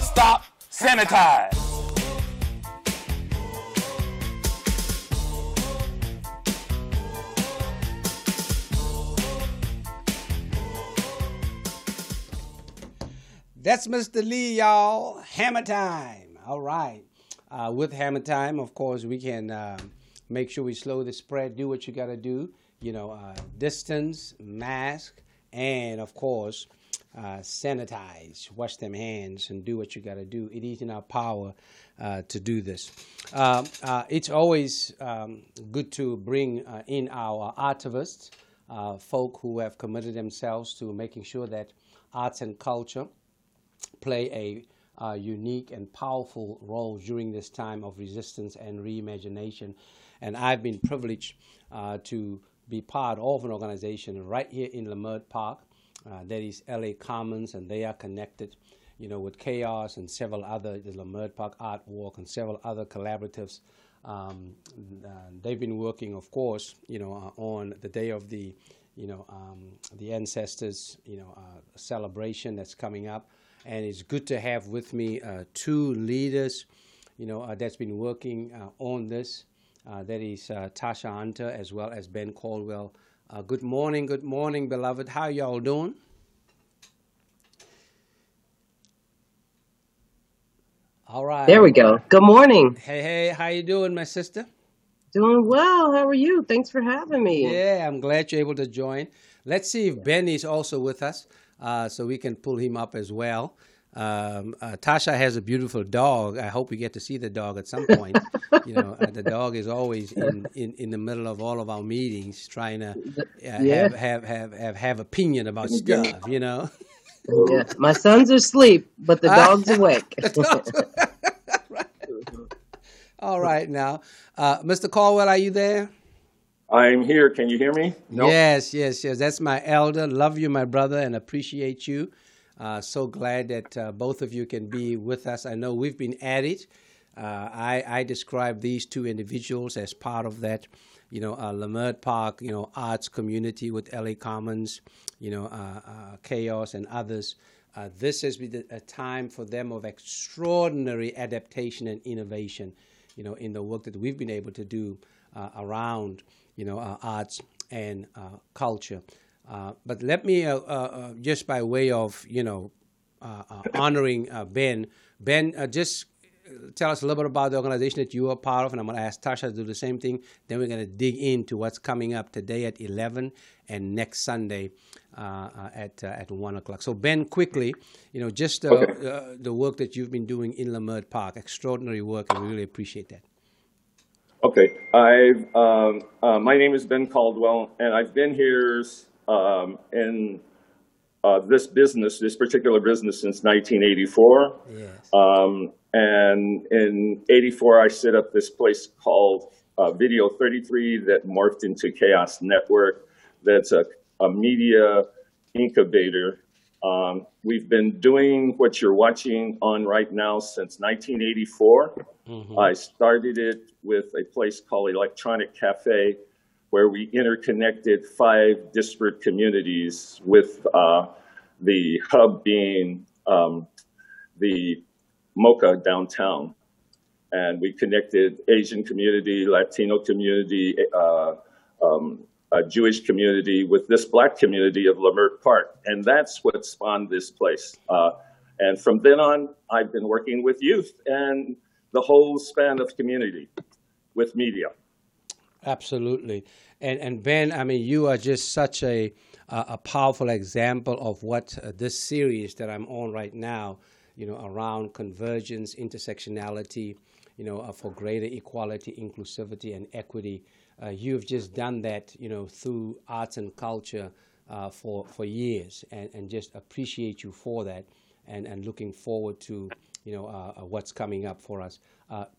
Stop. Sanitize. That's Mr. Lee, y'all. Hammer time. All right. Uh, with hammer time, of course, we can uh, make sure we slow the spread, do what you got to do. You know, uh, distance, mask, and of course, uh, sanitize, wash them hands, and do what you got to do. It is in our power uh, to do this. Um, uh, it's always um, good to bring uh, in our archivists, uh, folk who have committed themselves to making sure that arts and culture play a uh, unique and powerful role during this time of resistance and reimagination. And I've been privileged to be part of an organization right here in Leimert Park. Uh, that is LA Commons, and they are connected, you know, with KAOS and several other, the Leimert Park Art Walk and several other collaboratives. Um, uh, they've been working, of course, you know, uh, on the day of the, you know, um, the ancestors, you know, uh, celebration that's coming up and it's good to have with me uh, two leaders, you know, uh, that's been working on this. Uh, that is uh, Tasha Hunter as well as Ben Caldwell. Uh, good morning, good morning, beloved. How y'all doing? All right. There we go. Good morning. Hey, hey, how you doing, my sister? Doing well. How are you? Thanks for having me. Yeah, I'm glad you're able to join. Let's see if Ben is also with us, uh, so we can pull him up as well. Um, uh, Tasha has a beautiful dog. I hope we get to see the dog at some point. you know, uh, the dog is always in, in, in the middle of all of our meetings, trying to uh, Yeah. have, have have have have opinion about stuff. You know. Yeah. My son's are asleep, but the dog's awake. All right, now, uh, Mr. Caldwell, are you there? I'm here. Can you hear me? No. Yes, yes, yes. That's my elder. Love you, my brother, and appreciate you. Uh, so glad that uh, both of you can be with us. I know we've been at it. Uh, I, I describe these two individuals as part of that, you know, uh, Leimert Park, you know, arts community with LA Commons, you know, uh, uh, KAOS and others. Uh, this has been a time for them of extraordinary adaptation and innovation, you know, in the work that we've been able to do uh, around, you know, arts and culture. Uh, but let me, uh, uh, uh, just by way of, you know, uh, uh, honoring uh, Ben, Ben, uh, just tell us a little bit about the organization that you are part of, and I'm going to ask Tasha to do the same thing. Then we're going to dig into what's coming up today at 11 and next Sunday uh, uh, at uh, at one o'clock. So Ben, quickly, you know, just uh, Okay. uh, the work that you've been doing in Leimert Park, extraordinary work, and we really appreciate that. Okay. I've um, uh, my name is Ben Caldwell, and I've been here um, in uh, this business, this particular business, since 1984. Yes. Um, and in '84, I set up this place called uh, Video 33 that morphed into KAOS Network. That's a, a media incubator. Um, we've been doing what you're watching on right now since 1984. I started it with a place called Electronic Cafe, where we interconnected five disparate communities, with uh, the hub being um, the MOCA downtown. And we connected Asian community, Latino community, uh, um, a Jewish community with this black community of Leimert Park. And that's what spawned this place. Uh, and from then on, I've been working with youth and the whole span of community with media. Absolutely. And and Ben, I mean, you are just such a a powerful example of what uh, this series that I'm on right now, you know, around convergence, intersectionality, you know, uh, for greater equality, inclusivity, and equity. Uh, you've just done that, you know, through arts and culture uh, for for years, and and just appreciate you for that, and and looking forward to you know uh, what's coming up for us.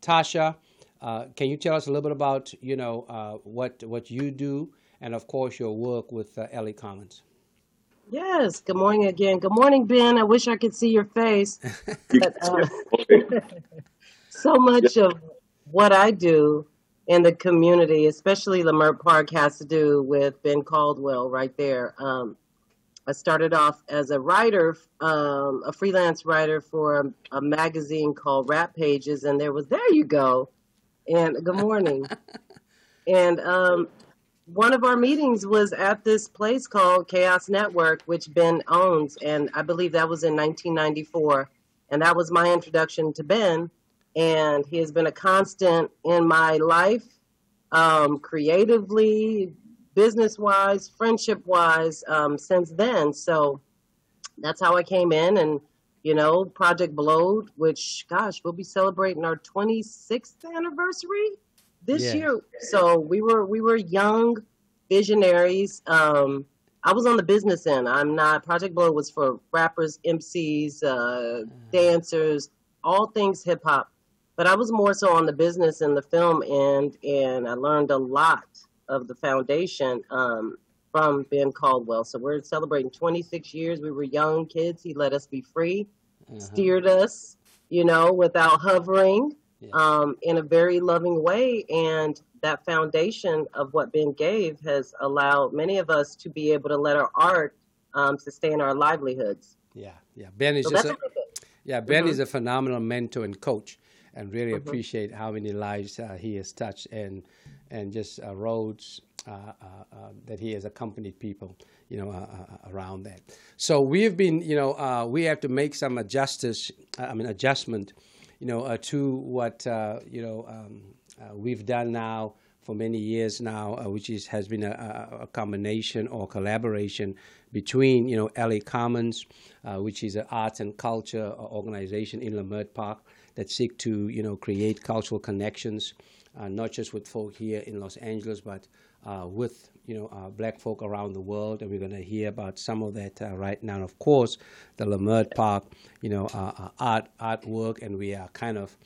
Tasha, uh, can you tell us a little bit about you know uh, what what you do, and of course your work with uh, LA Commons? Yes. Good morning again. Good morning, Ben. I wish I could see your face, but uh, so much of what I do in the community, especially Leimert Park, has to do with Ben Caldwell right there. Um, I started off as a writer, um, a freelance writer for a, a magazine called Rap Pages, and there was there you go. And good morning. and um, one of our meetings was at this place called KAOS Network, which Ben owns, and I believe that was in 1994. And that was my introduction to Ben, and he has been a constant in my life, um, creatively, business wise, friendship wise, um, since then. So that's how I came in, and you know, Project Blowed, which gosh, we'll be celebrating our 26th anniversary this Yeah. year. So we were we were young visionaries. Um, I was on the business end. I'm not. Project Blow was for rappers, MCs, uh, dancers, all things hip hop. But I was more so on the business and the film end, and I learned a lot of the foundation um, from Ben Caldwell. So we're celebrating 26 years. We were young kids. He let us be free, steered us, you know, without hovering um, in a very loving way. And that foundation of what Ben gave has allowed many of us to be able to let our art um, sustain our livelihoods. Yeah, yeah. Ben is So just a, yeah. Ben Mhm. is a phenomenal mentor and coach, and really Mhm. appreciate how many lives uh, he has touched and and just uh, roads uh, uh, uh, that he has accompanied people, you know, uh, uh, around that. So we've been, you know, uh, we have to make some adjusters, I mean, adjustment, you know, uh, to what uh, you know um, uh, we've done now for many years now, uh, which is has been a, a, a combination or collaboration between you know LA Commons, uh, which is an arts and culture organization in Leimert Park that seek to you know create cultural connections, uh, not just with folk here in Los Angeles, but uh, with you know uh, black folk around the world, and we're going to hear about some of that uh, right now. And of course, the Leimert Park, you know, uh, uh, art artwork, and we are kind of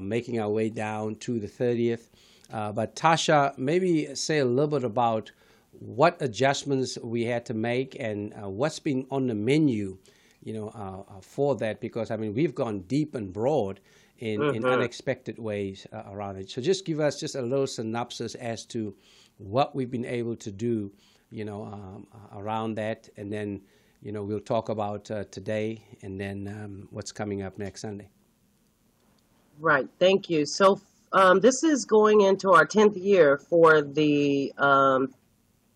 making our way down to the 30th. Uh, but Tasha, maybe say a little bit about what adjustments we had to make and what's been on the menu, you know, uh, uh, for that. Because I mean, we've gone deep and broad in, in Mhm. unexpected ways uh, around it. So just give us just a little synopsis as to what we've been able to do, you know, um, uh, around that, and then you know we'll talk about uh, today and then um, what's coming up next Sunday. Right. Thank you. So um, this is going into our 10th year for the um,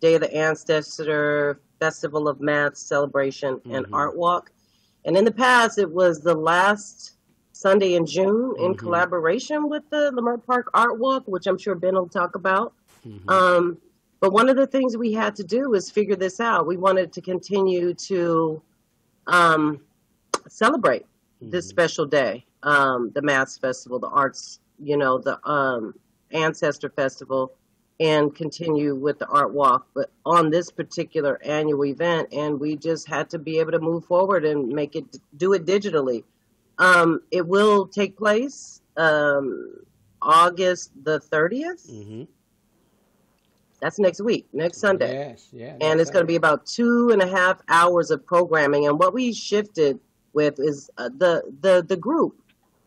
Day of the Ancestor Festival of Masks celebration and Mhm. art walk. And in the past, it was the last Sunday in June in Mhm. collaboration with the Leimert Park Art Walk, which I'm sure Ben will talk about. Mhm. Um, but one of the things we had to do was figure this out. We wanted to continue to um, celebrate this special day, um, the Masks Festival, the arts, you know, the um, Ancestor Festival, and continue with the art walk. But on this particular annual event, and we just had to be able to move forward and make it do it digitally. Um, it will take place um, August the 30th. Mm-hmm. That's next week, next Sunday. Yes, yeah. and it's going to be about two and a half hours of programming. And what we shifted with is uh, the the the group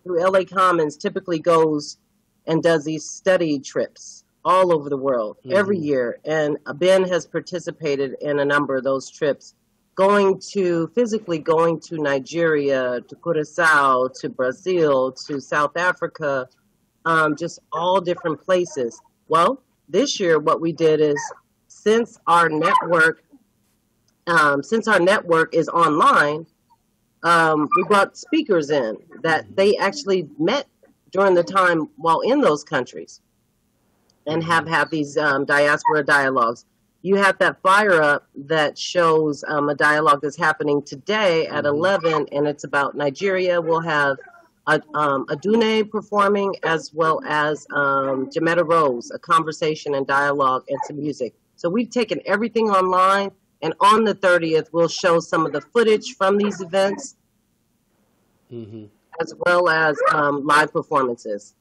through LA Commons typically goes and does these study trips all over the world every Mhm. year. And Ben has participated in a number of those trips, going to physically going to Nigeria, to Curacao, to Brazil, to South Africa, um, just all different places. Well, this year what we did is since our network um, since our network is online, um, we brought speakers in that they actually met during the time while in those countries and have have these um, diaspora dialogues. You have that flyer up that shows um, a dialogue that's happening today at 11, and it's about Nigeria. We'll have a, um, Adune performing as well as um, Jametta Rose, a conversation and dialogue and some music. So we've taken everything online, and on the 30th, we'll show some of the footage from these events Mm-hmm. as well as um, live performances.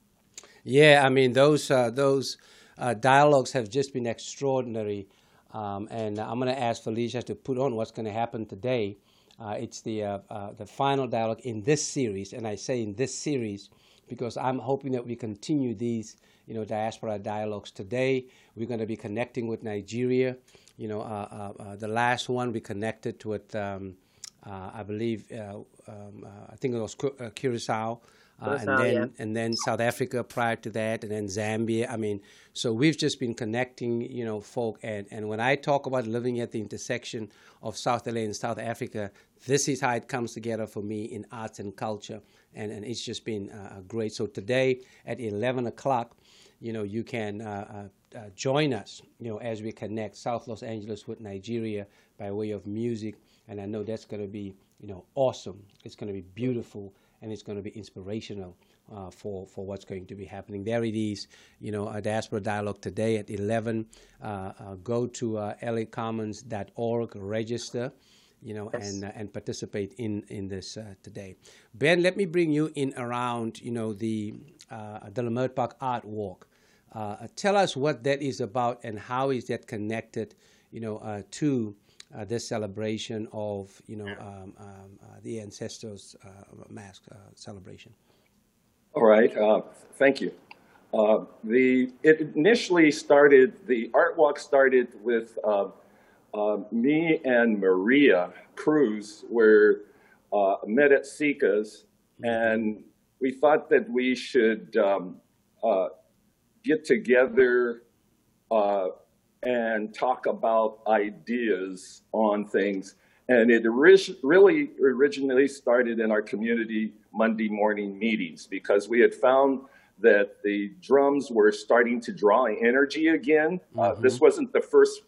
Yeah, I mean those uh, those uh, dialogues have just been extraordinary, um, and I'm going to ask Felicia to put on what's going to happen today. Uh, it's the uh, uh, the final dialogue in this series, and I say in this series because I'm hoping that we continue these you know diaspora dialogues today. We're going to be connecting with Nigeria. You know, uh, uh, uh, the last one we connected with. Um, I believe um, I think it was Cu- uh, Curacao, uh, and then yeah. and then South Africa prior to that, and then Zambia. I mean, so we've just been connecting, you know, folk. And, and when I talk about living at the intersection of South LA and South Africa, this is how it comes together for me in arts and culture. And, and it's just been uh, great. So today at 11 o'clock, you know, you can uh, uh, uh, join us, you know, as we connect South Los Angeles with Nigeria by way of music. And I know that's going to be, you know, awesome. It's going to be beautiful and it's going to be inspirational uh, for, for what's going to be happening. There it is, you know, a diaspora dialogue today at 11. Uh, uh, go to uh, lacommons.org, register, you know, Yes. and uh, and participate in in this uh, today. Ben, let me bring you in around, you know, the uh, the Leimert Park Art Walk. Uh, tell us what that is about and how is that connected, you know, uh, to uh, this celebration of, you know, um, um, uh, the ancestors' uh, mass uh, celebration. All right, uh, thank you. Uh, the it initially started. The art walk started with uh, uh, me and Maria Cruz, were uh, met at Sika's, and we thought that we should um, uh, get together uh, and talk about ideas on things. And it orig- really originally started in our community Monday morning meetings because we had found that the drums were starting to draw energy again. Uh, this wasn't the first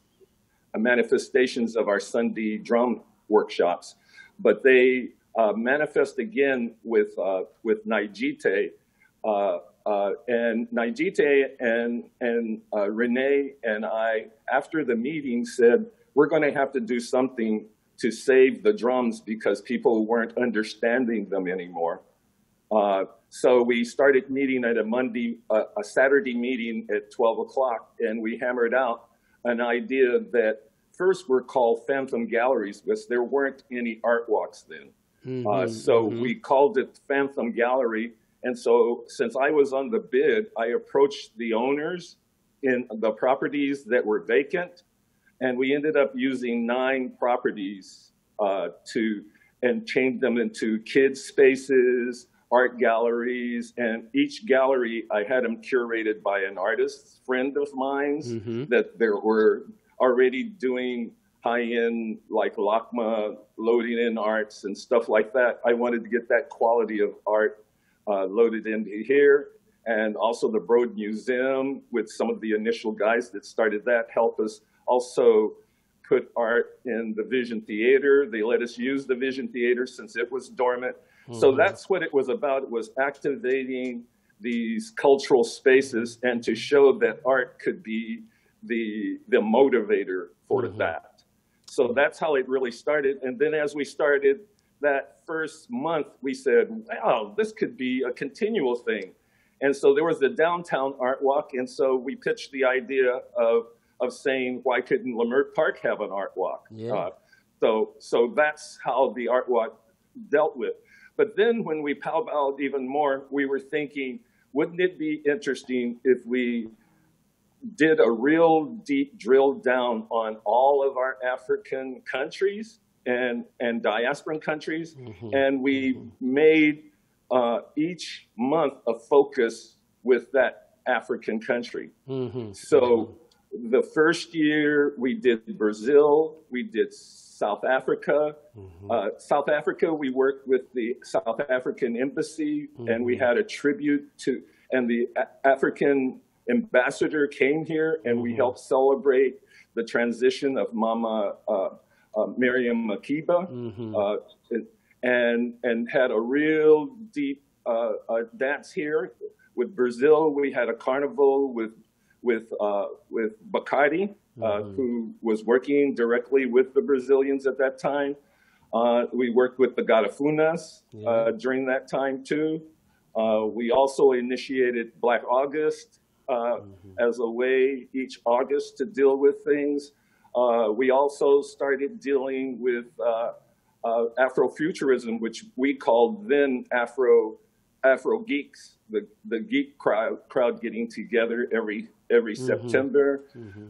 manifestations of our Sunday drum workshops, but they uh, manifest again with uh, with Najite. Uh, and Najite and and uh, Renee and I, after the meeting, said we're going to have to do something to save the drums because people weren't understanding them anymore. Uh, so we started meeting at a Monday, uh, a Saturday meeting at 12 o'clock, and we hammered out an idea that first were called Phantom Galleries because there weren't any art walks then. Uh, so we called it Phantom Gallery. And so since I was on the bid, I approached the owners in the properties that were vacant, and we ended up using nine properties uh, to and changed them into kids spaces, art galleries, and each gallery I had them curated by an artist friend of mine's Mhm. that there were already doing high-end like LACMA loading in arts and stuff like that. I wanted to get that quality of art uh, loaded into here. And also the Broad Museum with some of the initial guys that started that help us also put art in the Vision Theater. They let us use the Vision Theater since it was dormant. So that's what it was about. Was activating these cultural spaces and to show that art could be the the motivator for that. So that's how it really started. And then as we started that first month, we said, wow, this could be a continual thing. And so there was the downtown art walk, and so we pitched the idea of of saying why couldn't Leimert Park have an art walk? Yeah. Uh, so so that's how the art walk dealt with. But then when we powwowed even more, we were thinking, wouldn't it be interesting if we did a real deep drill down on all of our African countries and, and diasporan countries, mm-hmm. and we mm-hmm. made uh, each month a focus with that African country. Mm-hmm. So the first year we did Brazil, we did South Africa. Uh, South Africa, we worked with the South African Embassy, and we had a tribute to, and the A- African ambassador came here, and we helped celebrate the transition of Mama uh, uh, Miriam Makeba, uh, and and had a real deep uh, uh, dance here. With Brazil, we had a carnival with with uh, with Bacardi, uh, who was working directly with the Brazilians at that time. Uh, we worked with the Garifunas uh, during that time too. Uh, we also initiated Black August uh, as a way each August to deal with things. Uh, we also started dealing with uh, uh, Afrofuturism, which we called then Afro Afro geeks, the, the geek crowd, crowd getting together every every September.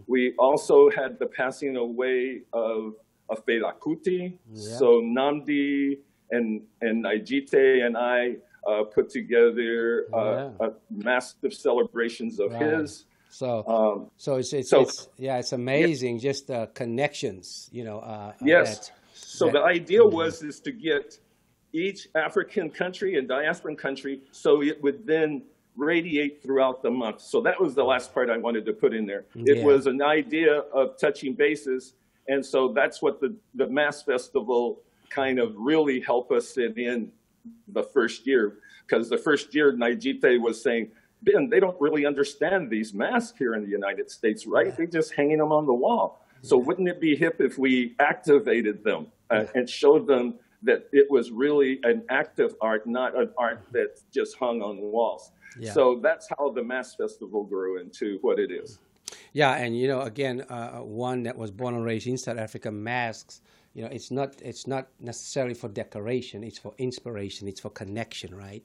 We also had the passing away of of Fela Kuti. So Namdi and and Najite and I uh, put together uh, Yeah. uh, massive celebrations of Right. his. So, Um, so it's it's, so- it's yeah, it's amazing. Just uh, connections, you know. Uh, uh, Yes. that- So that- the idea was is to get each African country and diasporan country so it would then radiate throughout the month. So that was the last part I wanted to put in there. It was an idea of touching bases. And so that's what the, the Mask Festival kind of really helped us in, in the first year. Because the first year, Najite was saying, Ben, they don't really understand these masks here in the United States, right? They're just hanging them on the wall. So wouldn't it be hip if we activated them uh, and showed them that it was really an active art, not an art that just hung on walls? Yeah. So that's how the Mask Festival grew into what it is. Yeah, and you know, again, uh, one that was born and raised in South Africa, masks. You know, it's not it's not necessarily for decoration. It's for inspiration. It's for connection, right?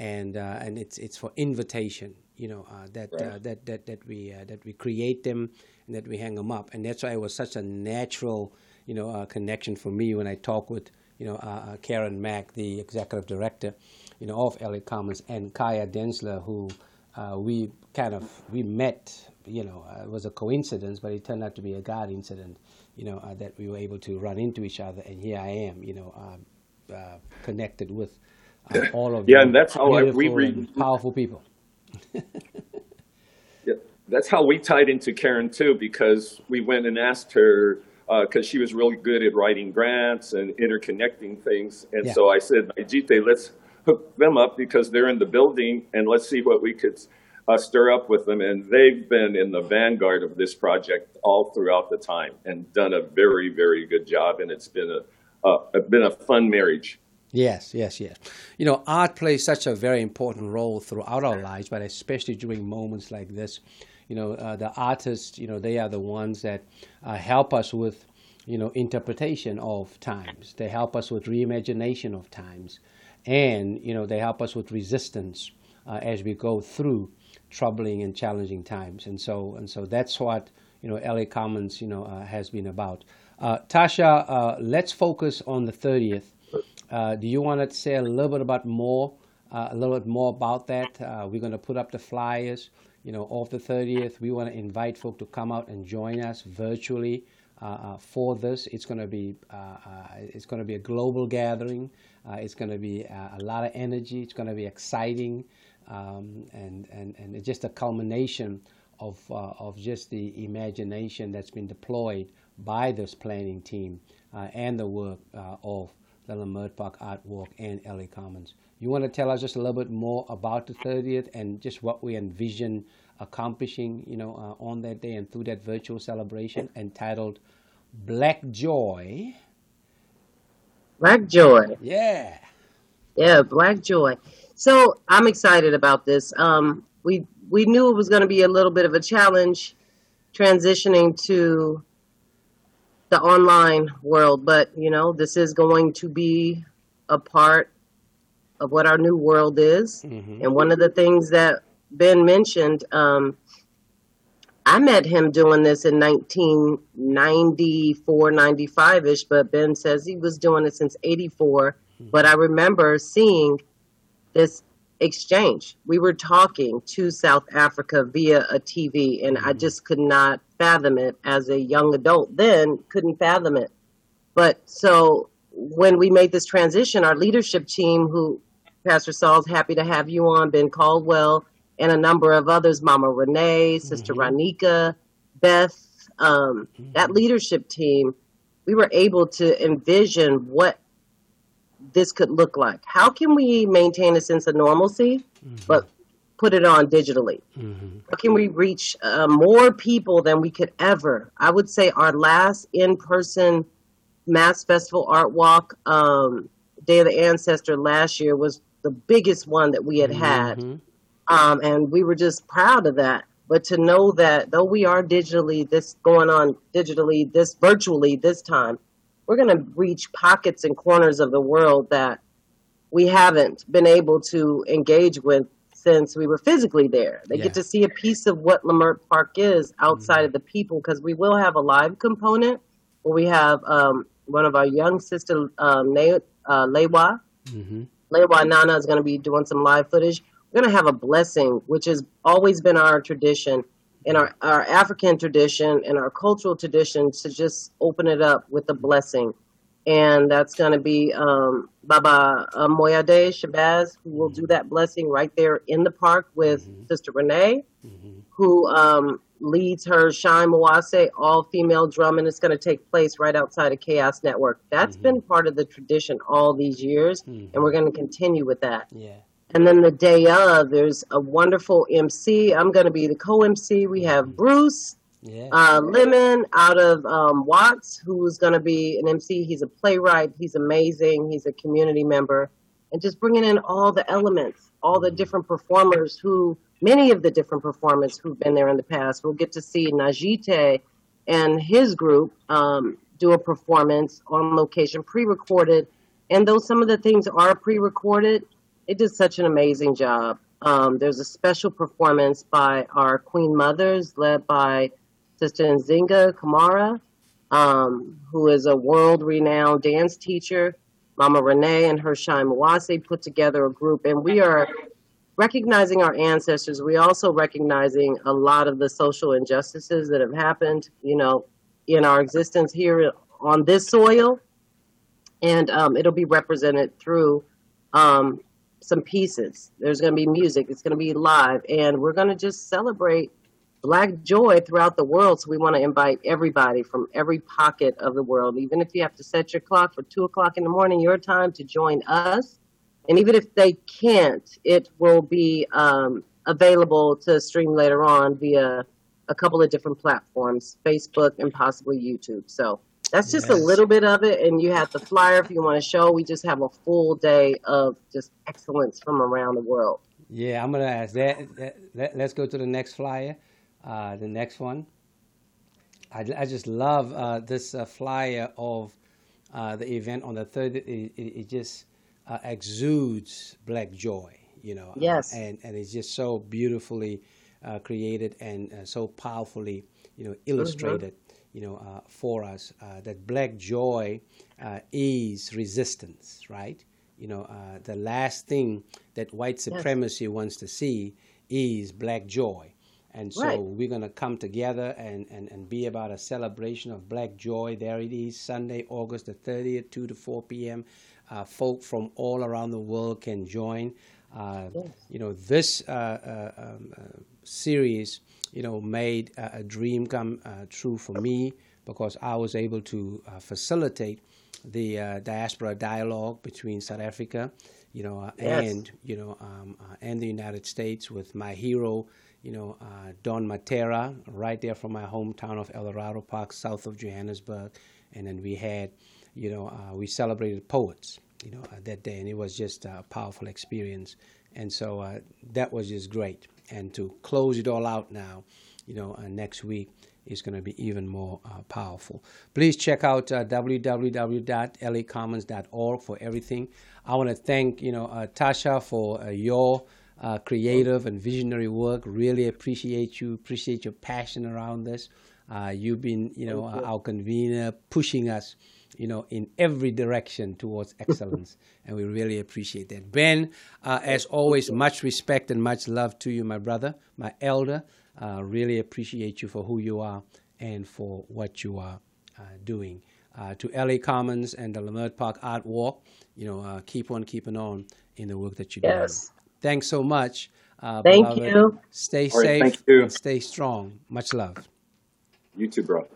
And uh, and it's it's for invitation. You know, uh, that uh, that that that we uh, that we create them and that we hang them up, and that's why it was such a natural, you know, uh, connection for me when I talk with you know uh, Karen Mack, the executive director, you know, of LA Commons, and Kaya Densler, who uh, we kind of we met you know uh, it was a coincidence but it turned out to be a god incident you know uh, that we were able to run into each other and here i am you know connected with all of Yeah, and that's how I- we beautiful re- powerful people Yeah, that's how we tied into Karen too, because we went and asked her because she was really good at writing grants and interconnecting things, and Yeah. so I said, Ajite, let's hook them up because they're in the building, and let's see what we could uh, stir up with them. And they've been in the vanguard of this project all throughout the time and done a very, very good job, and it's been a uh, it's been a fun marriage. Yes, yes, yes. You know, art plays such a very important role throughout our lives, but especially during moments like this. You know, uh, the artists, you know, they are the ones that uh, help us with, you know, interpretation of times. They help us with reimagination of times. And, you know, they help us with resistance uh, as we go through troubling and challenging times. And so, and so that's what, you know, LA Commons, you know, uh, has been about. Uh, Tasha, uh, let's focus on the 30th. Uh, do you want to say a little bit about more, uh, a little bit more about that? Uh, we're going to put up the flyers, you know, of the 30th. We want to invite folk to come out and join us virtually uh, uh, for this. It's going to be, it's going to be a global gathering. It's going to be uh, a lot of energy. It's going to be exciting, um, and and and it's just a culmination of of just the imagination that's been deployed by this planning team and the work of the Leimert Park Art Walk and LA Commons. You want to tell us just a little bit more about the 30th and just what we envision accomplishing, you know, uh, on that day and through that virtual celebration entitled Black Joy. Black Joy. Yeah. Yeah, Black Joy. So I'm excited about this. Um, we we knew it was going to be a little bit of a challenge transitioning to the online world, but you know this is going to be a part of what our new world is. And one of the things that Ben mentioned, um, I met him doing this in 1994, 95 ish, but Ben says he was doing it since 84. But I remember seeing this exchange. We were talking to South Africa via a TV, and I mm-hmm. just could not fathom it as a young adult. Then couldn't fathom it. But so when we made this transition, our leadership team, who Pastor Sauls happy to have you on, Ben Caldwell, and a number of others, Mama Renee, Sister mm-hmm. Ranika, Beth, um, that mm-hmm. leadership team, we were able to envision what this could look like. How can we maintain a sense of normalcy, but put it on digitally? How can we reach uh, more people than we could ever? I would say our last in person Mask Festival Art Walk, um, Day of the Ancestor last year was the biggest one that we had had. Um, and we were just proud of that. But to know that though we are digitally, this going on digitally, this virtually this time, we're going to reach pockets and corners of the world that we haven't been able to engage with since we were physically there. They Yeah. get to see a piece of what Leimert Park is outside of the people because we will have a live component where we have um, one of our young sister, um, Ne- uh, Lewa. Lewa Nana is going to be doing some live footage. We're going to have a blessing, which has always been our tradition in our, our African tradition and our cultural tradition to just open it up with a blessing. And that's going to be um, Baba uh, Moyade Shabazz, who will do that blessing right there in the park with Sister Renee, who um, leads her Shine Mawase all female drum, and it's going to take place right outside of KAOS Network. That's been part of the tradition all these years, and we're going to continue with that. Yeah. And then the day of, there's a wonderful MC. I'm going to be the co MC. We have Bruce Yeah. uh, Lemon out of um, Watts, who's going to be an MC. He's a playwright. He's amazing. He's a community member. And just bringing in all the elements, all the different performers who, many of the different performers who've been there in the past. We'll get to see Najite and his group um, do a performance on location, pre recorded. And though some of the things are pre recorded, it did such an amazing job. Um, there's a special performance by our Queen Mothers, led by Sister Nzinga Kamara, um, who is a world renowned dance teacher. Mama Renee and her Shine Mawase put together a group, and we are recognizing our ancestors. We also recognizing a lot of the social injustices that have happened, you know, in our existence here on this soil, and um, it'll be represented through um, some pieces. There's going to be music. It's going to be live, and we're going to just celebrate Black joy throughout the world. So we want to invite everybody from every pocket of the world, even if you have to set your clock for two o'clock in the morning, your time to join us. And even if they can't, it will be um, available to stream later on via a couple of different platforms, Facebook and possibly YouTube. So that's just a little bit of it. And you have the flyer if you want to show. We just have a full day of just excellence from around the world. Yeah, I'm gonna ask that. that let, let's go to the next flyer. Uh, the next one. I, I just love uh, this uh, flyer of uh, the event on the third. It, it, it just uh, exudes black joy, you know. uh, Yes. and and it's just so beautifully uh, created and uh, so powerfully, you know, illustrated, you know, uh, for us. Uh, that black joy uh, is resistance, right? You know, uh, the last thing that white supremacy wants to see is black joy. And so Right. we're going to come together and, and, and be about a celebration of black joy. There it is, Sunday, August the 30th, 2 to 4 p.m. Uh, folk from all around the world can join. Uh, You know, this uh, uh, um, uh, series, you know, made a, a dream come uh, true for me because I was able to uh, facilitate the uh, diaspora dialogue between South Africa, you know, uh, Yes. and you know, um, uh, and the United States with my hero, you know, uh, Don Mattera, right there from my hometown of Eldorado Park, south of Johannesburg, and then we had, you know, uh, we celebrated poets, you know, uh, that day, and it was just a powerful experience And so uh, that was just great. And to close it all out now, you know, uh, next week is going to be even more uh, powerful. Please check out uh, www.lacommons.org for everything. I want to thank, you know, uh, Tasha for uh, your uh, creative and visionary work. Really appreciate you, appreciate your passion around this. Uh, you've been, you know, uh, our convener, pushing us, you know, in every direction towards excellence, and we really appreciate that. Ben, uh, as always, much respect and much love to you, my brother, my elder. Uh, really appreciate you for who you are and for what you are uh, doing. Uh, to LA Commons and the Leimert Park Art Walk, you know, uh, keep on keeping on in the work that you do. Yes. Thanks so much. Uh, Thank beloved. you. Stay All right, safe. thank you. Stay strong. Much love. You too, bro.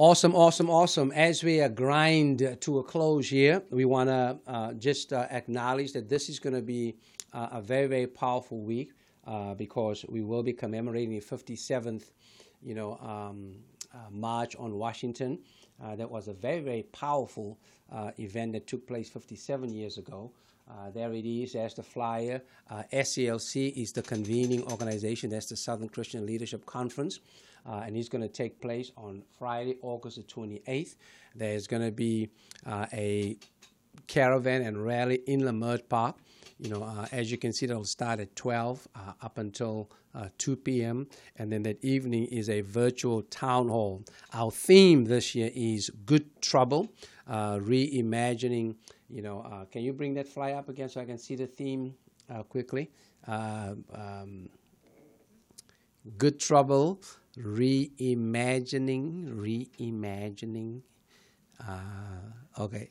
Awesome, awesome, awesome. As we uh, grind to a close here, we want to uh, just uh, acknowledge that this is going to be uh, a very, very powerful week uh, because we will be commemorating the 57th, you know, um, uh, March on Washington. That was a very, very powerful event that took place 57 years ago. Uh, there it is. as the flyer. Uh, SCLC is the convening organization. That's the Southern Christian Leadership Conference. Uh, and it's going to take place on Friday, August the 28th. There's going to be uh, a caravan and rally in Leimert Park. You know, uh, as you can see, it'll start at 12 uh, up until uh, 2 p.m. And then that evening is a virtual town hall. Our theme this year is Good Trouble, uh, reimagining. You know, can you bring that fly up again so I can see the theme quickly? Um, Good Trouble, reimagining, reimagining. Uh, okay,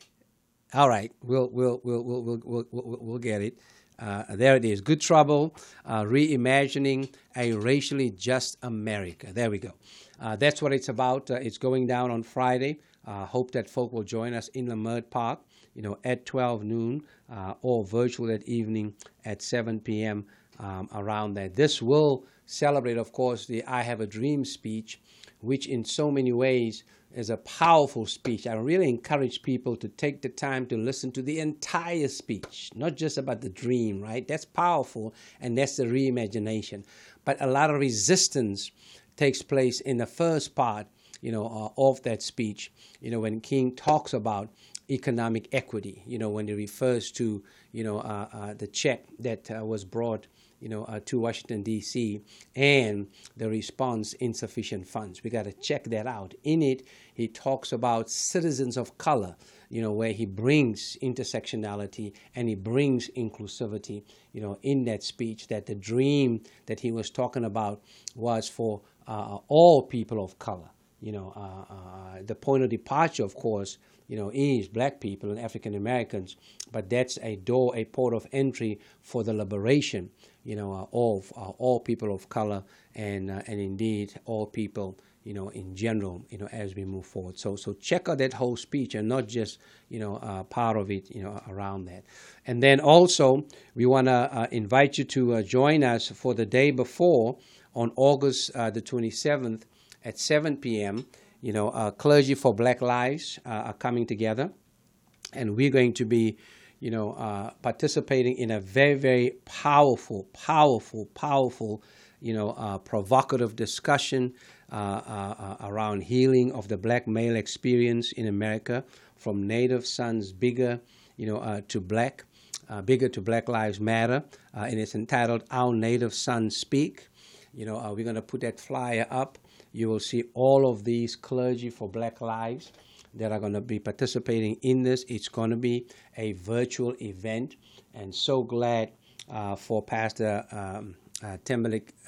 all right, we'll we'll we'll we'll we'll we'll, we'll, get it. Uh, there it is. Good trouble, uh, reimagining a racially just America. There we go. Uh, that's what it's about. Uh, it's going down on Friday. Uh, hope that folk will join us in Leimert Park, you know, at 12 noon uh, or virtual that evening at 7 p.m. Um, around that. This will celebrate, of course, the I Have a Dream speech, which in so many ways is a powerful speech. I really encourage people to take the time to listen to the entire speech, not just about the dream, right? That's powerful, and that's the reimagination. But a lot of resistance takes place in the first part, you know, uh, of that speech. You know, when King talks about economic equity, you know, when he refers to, you know, uh, uh, the check that uh, was brought you know, uh, to Washington D.C. and the response insufficient funds. We got to check that out. In it, he talks about citizens of color, you know, where he brings intersectionality and he brings inclusivity, you know, in that speech. That the dream that he was talking about was for uh, all people of color. You know, uh, uh, the point of departure, of course, you know, is black people and African Americans, but that's a door, a port of entry for the liberation, you know, uh, of uh, all people of color and uh, and indeed all people, you know, in general, you know, as we move forward. So so check out that whole speech and not just you know uh, part of it, you know, around that. And then also we want to uh, invite you to uh, join us for the day before on August the 27th at 7 p.m. You know, uh, clergy for Black Lives uh, are coming together, and we're going to be, you know, uh, participating in a very, very powerful, powerful, powerful, you know, uh, provocative discussion uh, uh, around healing of the black male experience in America, from Native sons bigger, you know, to black, bigger to Black Lives Matter, and it's entitled "Our Native Sons Speak." You know, we're going to put that flyer up. You will see all of these clergy for Black Lives that are going to be participating in this. It's going to be a virtual event, and so glad uh, for Pastor um, uh,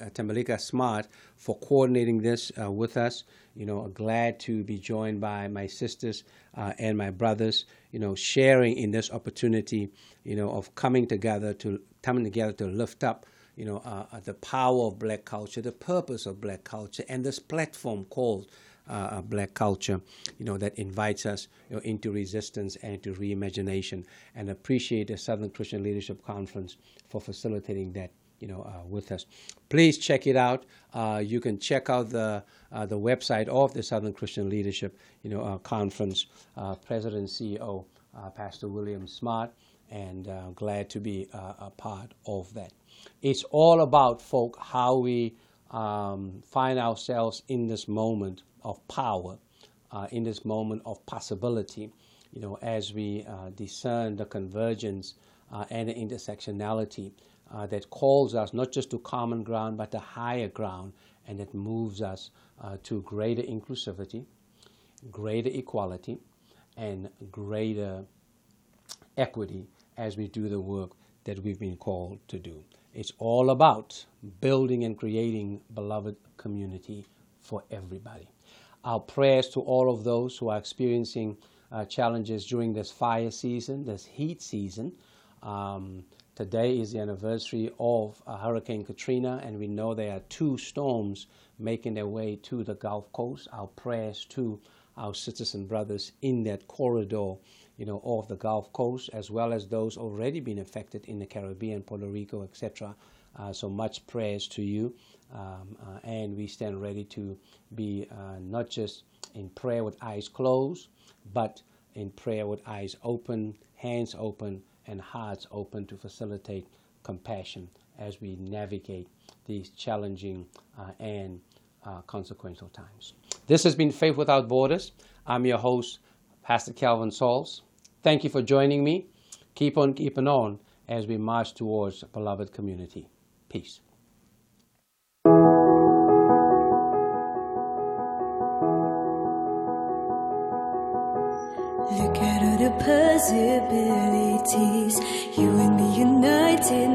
uh, Smart for coordinating this uh, with us. You know, glad to be joined by my sisters uh, and my brothers. You know, sharing in this opportunity. You know, of coming together to coming together to lift up you know, uh, uh, the power of black culture, the purpose of black culture, and this platform called uh, uh, black culture, you know, that invites us you know, into resistance and into reimagination. And appreciate the Southern Christian Leadership Conference for facilitating that, you know, uh, with us. Please check it out. Uh, you can check out the uh, the website of the Southern Christian Leadership, you know, Conference, President CEO, Pastor William Smart and glad to be a part of that. It's all about, folk, how we um, find ourselves in this moment of power, uh, in this moment of possibility, you know, as we uh, discern the convergence uh, and the intersectionality uh, that calls us not just to common ground, but to higher ground, and that moves us uh, to greater inclusivity, greater equality, and greater equity as we do the work that we've been called to do. It's all about building and creating beloved community for everybody. Our prayers to all of those who are experiencing uh, challenges during this fire season, this heat season. Um, today is the anniversary of uh, Hurricane Katrina, and we know there are two storms making their way to the Gulf Coast. Our prayers to our citizen brothers in that corridor, you know, of the Gulf Coast, as well as those already been affected in the Caribbean, Puerto Rico, etc. Uh, so much prayers to you, um, uh, and we stand ready to be uh, not just in prayer with eyes closed, but in prayer with eyes open, hands open, and hearts open to facilitate compassion as we navigate these challenging uh, and uh, consequential times. This has been Faith Without Borders. I'm your host, Pastor Kelvin Sauls. Thank you for joining me. Keep on keeping on as we march towards a beloved community. Peace. Look at all the possibilities. You and me united,